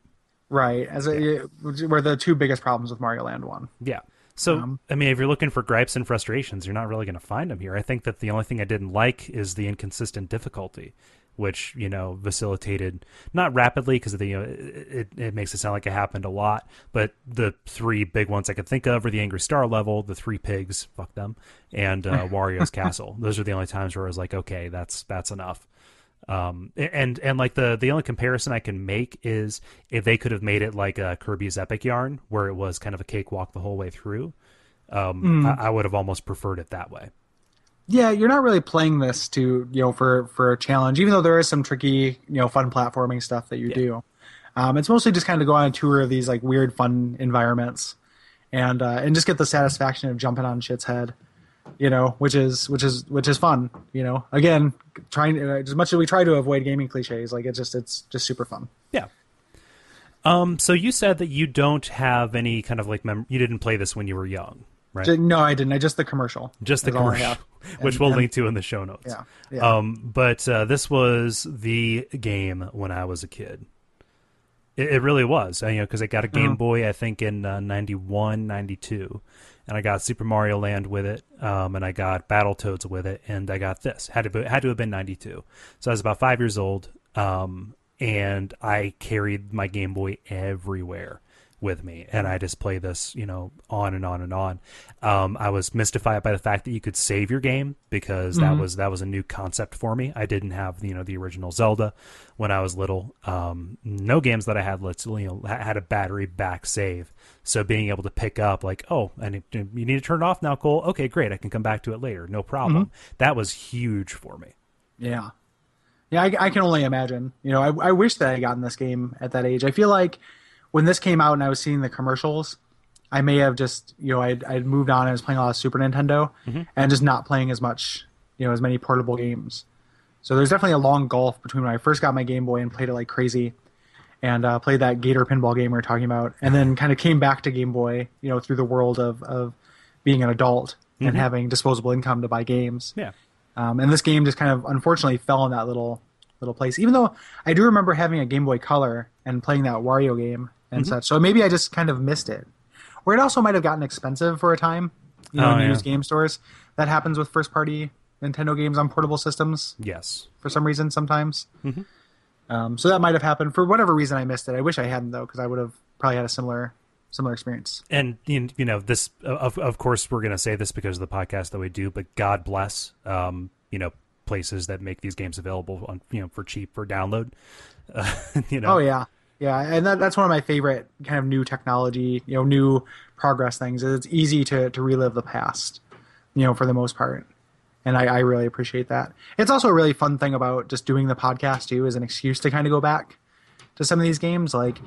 Right, as a, were the two biggest problems with Mario Land One. Yeah. So Um, I mean, if you're looking for gripes and frustrations, you're not really going to find them here. I think that the only thing I didn't like is the inconsistent difficulty, which you know facilitated not rapidly because you know, it, it, makes it sound like it happened a lot. But the three big ones I could think of are the Angry Star level, the three pigs, fuck them, and uh, Wario's castle. Those are the only times where I was like, okay, that's that's enough. Um, and and like the the only comparison I can make is if they could have made it like a Kirby's Epic Yarn, where it was kind of a cakewalk the whole way through. Um, I, I would have almost preferred it that way. Yeah, you're not really playing this to you know for for a challenge, even though there is some tricky you know fun platforming stuff that you do. Um, it's mostly just kind of go on a tour of these like weird fun environments, and uh, and just get the satisfaction of jumping on shit's head, you know, which is which is which is fun. You know, again, trying uh, as much as we try to avoid gaming cliches, like it's just it's just super fun. Yeah. Um. So you said that you don't have any kind of like mem- you didn't play this when you were young, right? No, I didn't. I just the commercial. Just the is all I commercial, which And- we'll and- link to in the show notes. Yeah, yeah. Um, but uh, this was the game when I was a kid. It, it really was. I, you know, because I got a Game Uh-huh. Boy, I think in uh, 91, 92. And I got Super Mario Land with it, um, and I got Battletoads with it, and I got this. Had to be, had to have been 92. So I was about five years old, um, and I carried my Game Boy everywhere with me and I just play this, you know, on and on and on. Um, I was mystified by the fact that you could save your game because that was that was a new concept for me. I didn't have you know the original Zelda when I was little. Um, no games that I had let's you know had a battery back save. So being able to pick up like oh and you need to turn it off now, Kole. Okay, great. I can come back to it later. No problem. That was huge for me. Yeah. Yeah, I, I can only imagine. You know, I, I wish that I had gotten this game at that age. I feel like when this came out and I was seeing the commercials, I may have just, you know, I'd, I'd moved on and was playing a lot of Super Nintendo and just not playing as much, you know, as many portable games. So there's definitely a long gulf between when I first got my Game Boy and played it like crazy and uh, played that Gator pinball game we were talking about, and then kind of came back to Game Boy, you know, through the world of, of being an adult and having disposable income to buy games. Yeah. Um, and this game just kind of unfortunately fell in that little little place. Even though I do remember having a Game Boy Color and playing that Wario game and Mm-hmm. such, so maybe I just kind of missed it. Or it also might have gotten expensive for a time, you know, Oh, in yeah. used game stores. That happens with first party Nintendo games on portable systems Yes. for some reason sometimes. Mm-hmm. Um, so that might have happened for whatever reason I missed it. I wish I hadn't though, because I would have probably had a similar similar experience. and you you know this of of course we're going to say this because of the podcast that we do but god bless um you know places that make these games available on you know for cheap for download uh, you know Oh yeah, yeah, and that, that's one of my favorite kind of new technology, you know, new progress things. Is it's easy to to relive the past, you know, for the most part, and I, I really appreciate that. It's also a really fun thing about just doing the podcast too, is an excuse to kind of go back to some of these games, like,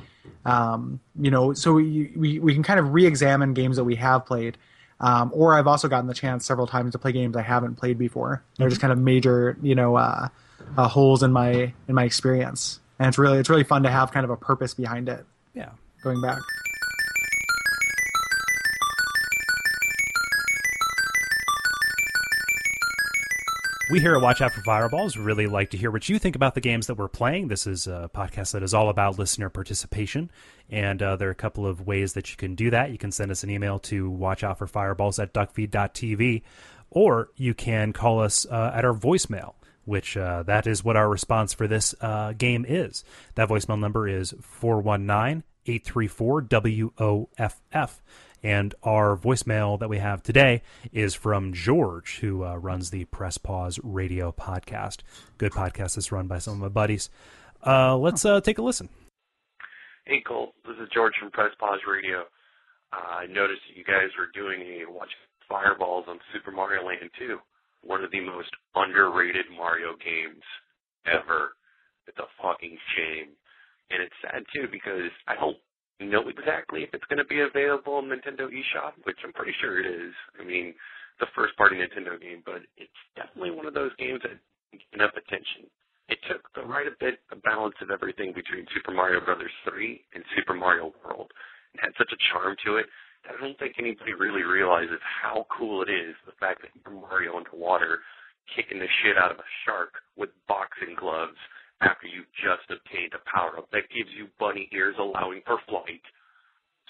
um, you know, so we, we we can kind of re-examine games that we have played. Um, or I've also gotten the chance several times to play games I haven't played before. They're just kind of major, you know, uh, uh, holes in my in my experience, and it's really it's really fun to have kind of a purpose behind it yeah going back. We here at Watch Out for Fireballs really like to hear what you think about the games that we're playing. This is a podcast that is all about listener participation, and uh, there are a couple of ways that you can do that. You can send us an email to watchoutforfireballs at duckfeed.tv, or you can call us uh, at our voicemail, which uh, that is what our response for this uh, game is. That voicemail number is 419 834 WOFF. And our voicemail that we have today is from George, who uh, runs the Press Pause Radio podcast. Good podcast that's run by some of my buddies. Uh, let's uh, take a listen. Hey Colt, this is George from Press Pause Radio. Uh, I noticed that you guys were doing a watch Fireballs on Super Mario Land 2, one of the most underrated Mario games ever. It's a fucking shame. And it's sad too because I don't know exactly if it's going to be available on Nintendo eShop, which I'm pretty sure it is. I mean, a first party Nintendo game, but it's definitely one of those games that enough attention. It took the right a bit a balance of everything between Super Mario Brothers 3 and Super Mario World. It had such a charm to it I don't think anybody really realizes how cool it is the fact that you're Mario underwater kicking the shit out of a shark with boxing gloves after you just obtained a power up that gives you bunny ears allowing for flight.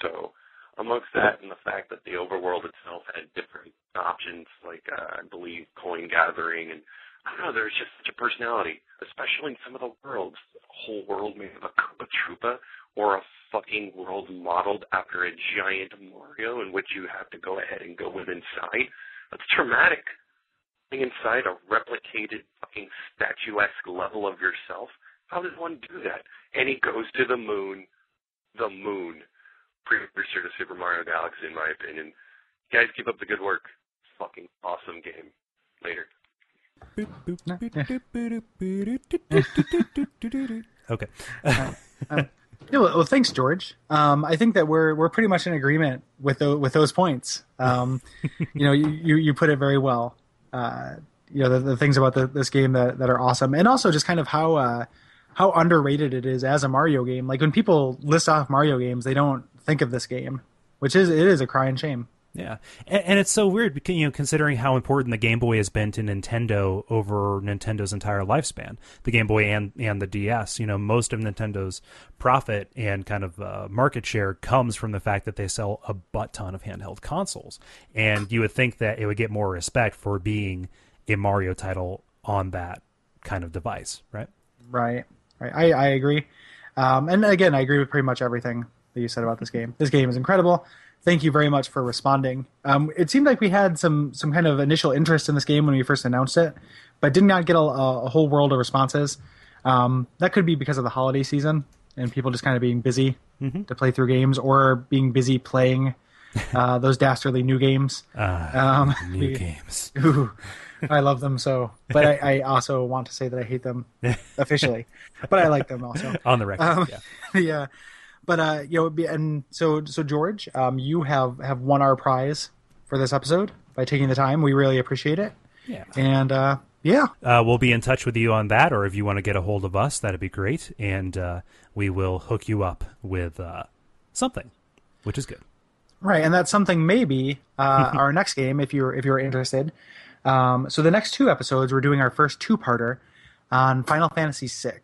So amongst that and the fact that the overworld itself had different options like uh, I believe coin gathering and I don't know, there's just such a personality, especially in some of the worlds. A whole world made of a Koopa Troopa or a fucking world modeled after a giant Mario in which you have to go ahead and go with inside. That's traumatic. Being inside a replicated fucking statuesque level of yourself. How does one do that? And he goes to the moon. The moon. Precursor to Super Mario Galaxy, in my opinion. You guys keep up the good work. Fucking awesome game. Later. Okay. Yeah, well, well, thanks, George. Um, I think that we're we're pretty much in agreement with the, with those points. Um, you know, you, you you put it very well. Uh, you know, the, the things about the, this game that, that are awesome, and also just kind of how uh, how underrated it is as a Mario game. Like when people list off Mario games, they don't think of this game, which is it is a crying shame. Yeah, and, and it's so weird, you know, considering how important the Game Boy has been to Nintendo over Nintendo's entire lifespan. The Game Boy and and the DS. You know, most of Nintendo's profit and kind of uh, market share comes from the fact that they sell a butt ton of handheld consoles. And you would think that it would get more respect for being a Mario title on that kind of device, right? Right. Right. I, I agree. Um, and again, I agree with pretty much everything that you said about this game. This game is incredible. Thank you very much for responding. Um, it seemed like we had some some kind of initial interest in this game when we first announced it, but did not get a, a whole world of responses. Um, that could be because of the holiday season and people just kind of being busy to play through games or being busy playing uh, those dastardly new games. Um, New games. Ooh, I love them so, but I, I also want to say that I hate them officially, but I like them also. On the record, Um, yeah. yeah, but uh, you know, and so so George, um, you have have won our prize for this episode by taking the time. We really appreciate it, Yeah. and uh, yeah, Uh, we'll be in touch with you on that, or if you want to get a hold of us, that'd be great, and uh, we will hook you up with uh, something, which is good. right, and that's something maybe uh, our next game if you're if you're interested. Um, so the next two episodes, we're doing our first two-parter on Final Fantasy VI.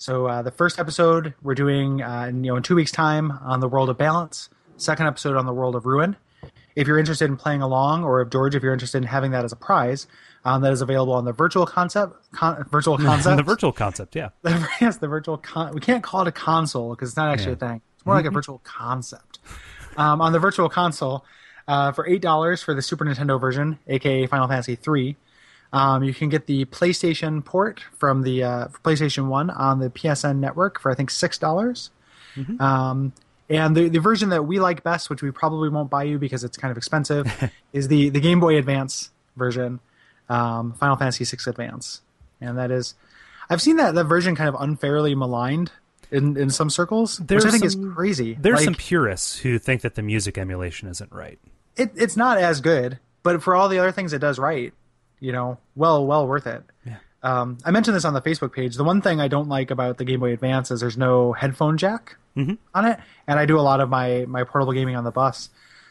So uh, the first episode we're doing, uh, in, you know, in two weeks' time on the World of Balance. Second episode on the World of Ruin. If you're interested in playing along, or if George, if you're interested in having that as a prize, um, that is available on the virtual concept, con- virtual concept, the virtual concept, yeah. yes, the virtual con- we can't call it a console because it's not actually a thing. It's more like a virtual concept. um, on the Virtual Console uh, for eight dollars for the Super Nintendo version, aka Final Fantasy three. Um, you can get the PlayStation port from the uh, PlayStation One on the PSN network for I think six dollars. Um, and the, the version that we like best, which we probably won't buy you because it's kind of expensive, is the, the Game Boy Advance version, um, Final Fantasy VI Advance. And that is, I've seen that, that version kind of unfairly maligned in, in some circles, There's which I think some- is crazy. There's Like, some purists who think that the music emulation isn't right. it, it's not as good, but for all the other things it does right, you know, well, well worth it. Yeah. Um, I mentioned this on the Facebook page. The one thing I don't like about the Game Boy Advance is there's no headphone jack on it, and I do a lot of my my portable gaming on the bus.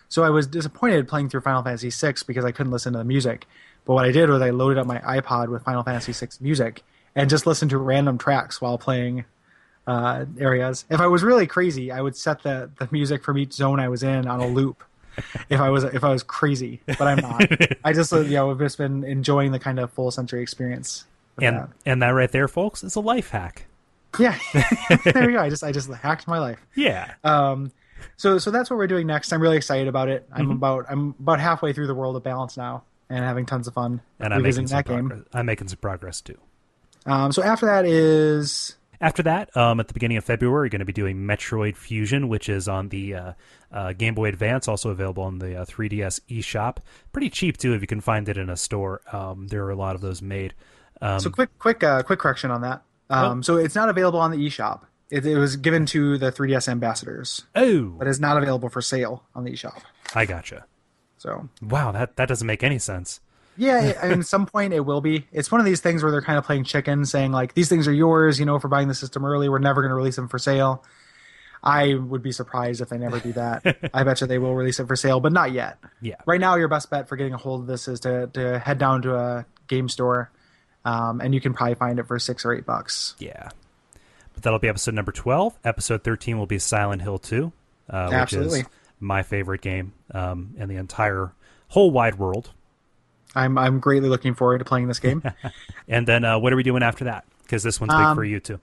So I was disappointed playing through Final Fantasy VI because I couldn't listen to the music. But what I did was I loaded up my iPod with Final Fantasy VI music and just listened to random tracks while playing uh, areas. If I was really crazy, I would set the, the music from each zone I was in on a loop. If I was if I was crazy, but I'm not. I just uh, you know have just been enjoying the kind of full sensory experience. And that. and that right there, folks, is a life hack. yeah, there you go. I just I just hacked my life. Yeah. Um, so so that's what we're doing next. I'm really excited about it. Mm-hmm. I'm about I'm about halfway through the World of Balance now, and having tons of fun and I'm making that game. progress. I'm making some progress too. Um, so after that is After that, um, at the beginning of February, we're going to be doing Metroid Fusion, which is on the uh, uh, Game Boy Advance, also available on the uh, 3DS eShop. Pretty cheap too if you can find it in a store. Um, there are a lot of those made. Um, so quick quick uh, quick correction on that. Um, Oh. So it's not available on the eShop. It, it was given to the 3DS ambassadors, oh, but is not available for sale on the eShop. I gotcha. So Wow, that that doesn't make any sense. Yeah, at some point it will be. It's one of these things where they're kind of playing chicken, saying like, "These things are yours, you know, for buying the system early. We're never going to release them for sale." I would be surprised if they never do that. I bet you they will release it for sale, but not yet. Yeah. Right now, your best bet for getting a hold of this is to to head down to a game store, um, and you can probably find it for six or eight bucks. Yeah. But that'll be episode number 12. Episode 13 will be Silent Hill 2, uh, which Absolutely. is my favorite game um, in the entire whole wide world. I'm I'm greatly looking forward to playing this game. And then uh, what are we doing after that? Because this one's big Um, for you too.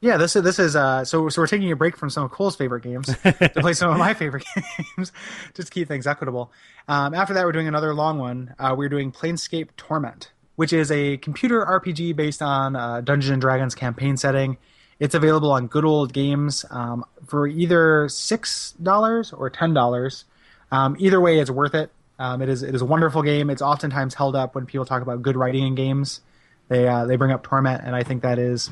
Yeah, this is this is uh so so we're taking a break from some of Kole's favorite games to play some of my favorite games, just to keep things equitable. Um, after that, we're doing another long one. Uh, we're doing Planescape Torment, which is a computer RPG based on uh, Dungeons and Dragons campaign setting. It's available on Good Old Games um, for either six dollars or ten dollars. Um, either way, it's worth it. Um, it is it is a wonderful game. It's oftentimes held up when people talk about good writing in games. They uh, they bring up Torment, and I think that is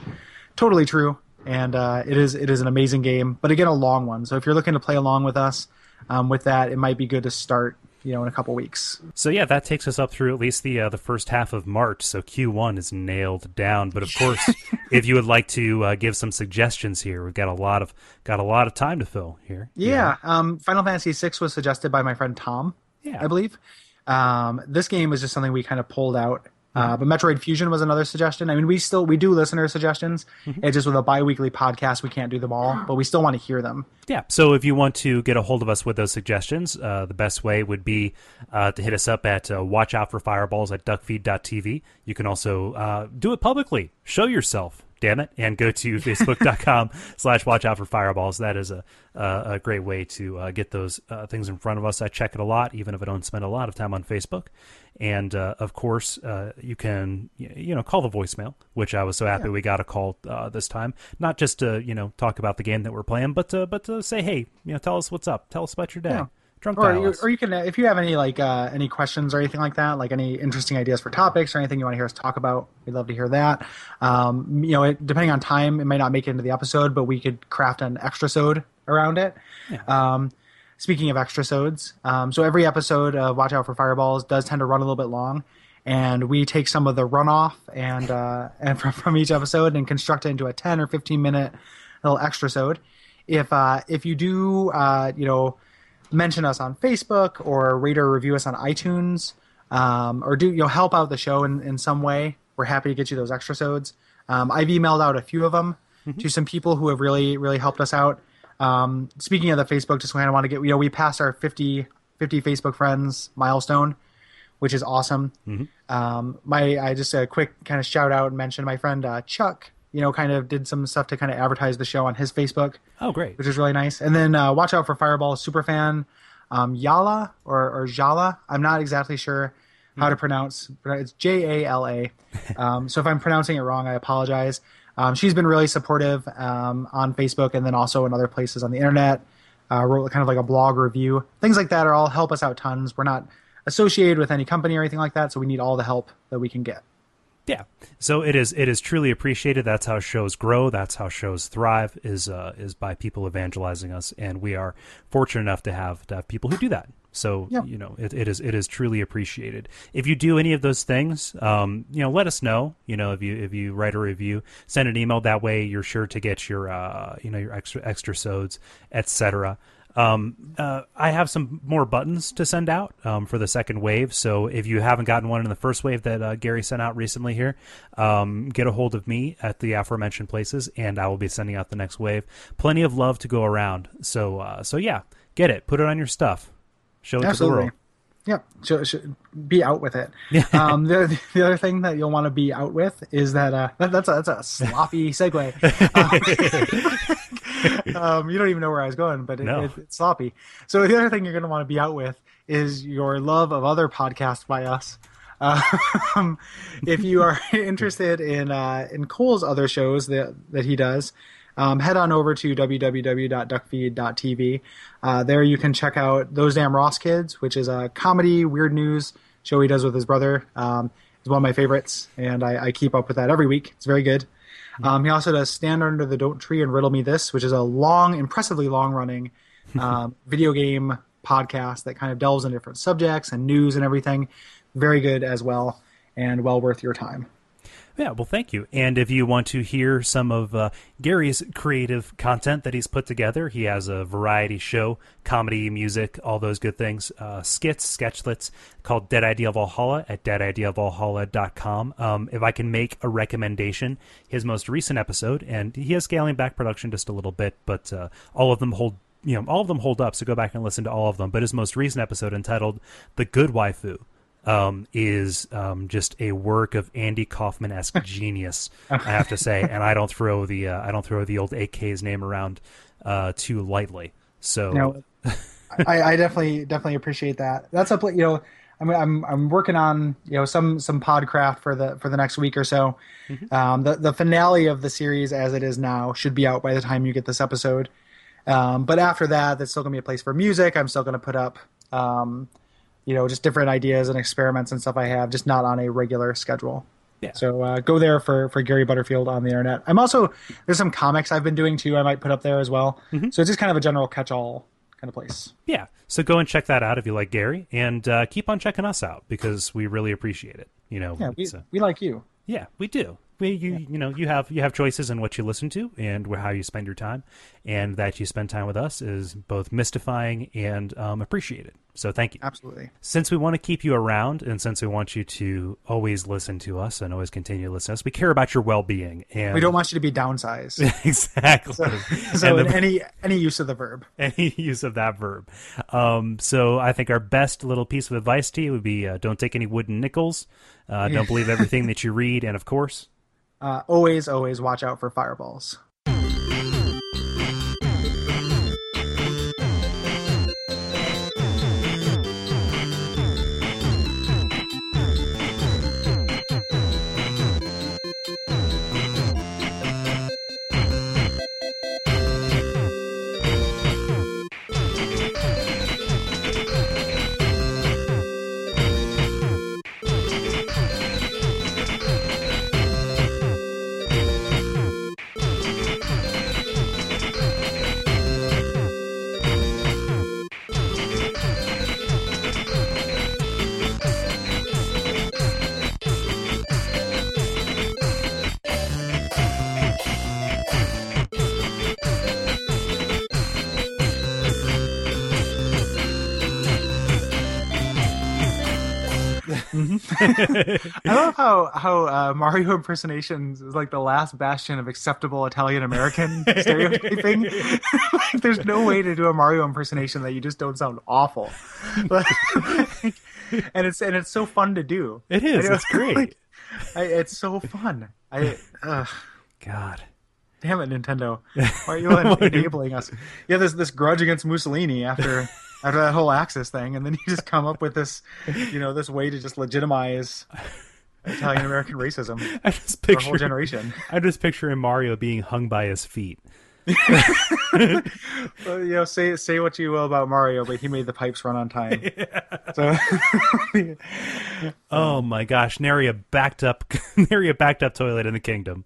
totally true. And uh, it is it is an amazing game, but again, a long one. So if you're looking to play along with us um, with that, it might be good to start, you know, in a couple weeks. So yeah, that takes us up through at least the uh, the first half of March. So Q1 is nailed down. But of course, if you would like to uh, give some suggestions here, we've got a lot of got a lot of time to fill here. Yeah, um, Final Fantasy VI was suggested by my friend Tom, Yeah. I believe. Um, this game was just something we kind of pulled out. Uh, but Metroid Fusion was another suggestion. I mean, we still we do listener suggestions. It's just with a bi-weekly podcast, we can't do them all, but we still want to hear them. Yeah. So if you want to get a hold of us with those suggestions, uh, the best way would be uh, to hit us up at uh, watch out for fireballs at duckfeed.tv. You can also uh, do it publicly. Show yourself. Damn it, and go to facebook.com slash watch out for fireballs. That is a, a, a great way to uh, get those uh, things in front of us. I check it a lot, even if I don't spend a lot of time on Facebook. And uh, of course, uh, you can you know call the voicemail, which I was so happy we got a call uh, this time. Not just to you know talk about the game that we're playing, but to, but to say hey, you know, tell us what's up, tell us about your day. Yeah. Or you, or you can, if you have any like uh, any questions or anything like that, like any interesting ideas for topics or anything you want to hear us talk about, we'd love to hear that. Um, you know, it, depending on time, it may not make it into the episode, but we could craft an extra sode around it. Um, speaking of extra sodes, um, so every episode of Watch Out for Fireballs does tend to run a little bit long, and we take some of the runoff and uh, and from, from each episode and construct it into a ten or fifteen minute little extra sode. If uh, if you do, uh, you know mention us on Facebook or rate or review us on iTunes, um, or do you know help out the show in, in some way, we're happy to get you those extra sodes. Um, I've emailed out a few of them to some people who have really really helped us out. Um, speaking of the Facebook, just kind of want to get you know we passed our 50, 50 Facebook friends milestone, which is awesome. Um, my I just a quick kind of shout out and mention my friend uh, Chuck you know, kind of did some stuff to kind of advertise the show on his Facebook, Oh, great. which is really nice. And then uh, watch out for Fireball superfan um, Yala or, or Jala. I'm not exactly sure how to pronounce. but It's J A L A. Um, so if I'm pronouncing it wrong, I apologize. Um, she's been really supportive um, on Facebook and then also in other places on the internet. Uh, wrote kind of like a blog review. Things like that are all help us out tons. We're not associated with any company or anything like that, so we need all the help that we can get. Yeah. So it is it is truly appreciated. That's how shows grow. That's how shows thrive is uh, is by people evangelizing us, and we are fortunate enough to have to have people who do that. So Yeah. you know it, it is it is truly appreciated. If you do any of those things, um, you know, let us know. You know, if you if you write a review, send an email. That way, you're sure to get your uh, you know your extra extra sods, etc. Um, uh, I have some more buttons to send out um, for the second wave. So if you haven't gotten one in the first wave that uh, Gary sent out recently here, um, get a hold of me at the aforementioned places, and I will be sending out the next wave. Plenty of love to go around. So uh, so yeah, get it, put it on your stuff, show it Absolutely. to the world. Yep. So, so be out with it. um, the, the other thing that you'll want to be out with is that, uh, that that's a, that's a sloppy segue. Um, um, you don't even know where I was going, but it, No. it, it's sloppy. So the other thing you're going to want to be out with is your love of other podcasts by us. Um, if you are interested in uh, in Kole's other shows that that he does, um, head on over to www.duckfeed.tv. Uh, there you can check out Those Damn Ross Kids, which is a comedy, weird news show he does with his brother. Um, it's one of my favorites, and I, I keep up with that every week. It's very good. Um, he also does Stand Under the Don't Tree and Riddle Me This, which is a long, impressively long running um, video game podcast that kind of delves into different subjects and news and everything. Very good as well, and well worth your time. Yeah, well, thank you. And if you want to hear some of uh, Gary's creative content that he's put together, he has a variety show, comedy, music, all those good things, uh, skits, sketchlets called Dead Idea Valhalla at deadideavalhalla.com. Um, if I can make a recommendation, his most recent episode, and he is scaling back production just a little bit, but uh, all of them hold. You know, all of them hold up, so go back and listen to all of them. But his most recent episode, entitled "The Good Waifu," um, is um, just a work of Andy Kaufman esque genius, I have to say. And I don't throw the uh, I don't throw the old AK's name around uh, too lightly. So You know, I, I definitely definitely appreciate that. That's a you know. I'm, I'm I'm working on you know some some podcraft for the for the next week or so. Um, the the finale of the series as it is now should be out by the time you get this episode. Um, but after that, there's still gonna be a place for music. I'm still gonna put up, um, you know, just different ideas and experiments and stuff I have, just not on a regular schedule. Yeah. So uh, go there for for Gary Butterfield on the internet. I'm also there's some comics I've been doing too. I might put up there as well. So it's just kind of a general catch-all kind of place. yeah, so go and check that out if you like Gary, and uh, keep on checking us out because we really appreciate it. You know, Yeah, we, uh, we like you. Yeah, we do. We, you, you know, you have you have choices in what you listen to and how you spend your time, and that you spend time with us is both mystifying and um, appreciated. So thank you. Absolutely. Since we want to keep you around, and since we want you to always listen to us and always continue to listen to us, we care about your well-being. And We don't want you to be downsized. exactly. so in the- any any use of the verb. any use of that verb. Um, so I think our best little piece of advice to you would be: uh, don't take any wooden nickels. Uh, don't believe everything that you read, and of course, Uh, always, always watch out for fireballs. I love how how uh, Mario impersonations is like the last bastion of acceptable Italian American stereotyping. like, there's no way to do a Mario impersonation that you just don't sound awful. Like, and it's and it's so fun to do. It is. It's great. like, I, it's so fun. I uh, God. Damn it, Nintendo! Why are you enabling us? Yeah, this this grudge against Mussolini after after that whole Axis thing, and then you just come up with this, you know, this way to just legitimize Italian American racism I just for a picture whole generation. I just picturing Mario being hung by his feet. Well, you know, say say what you will about Mario, but he made the pipes run on time. So Oh my gosh, nary a backed up nary a backed up toilet in the kingdom.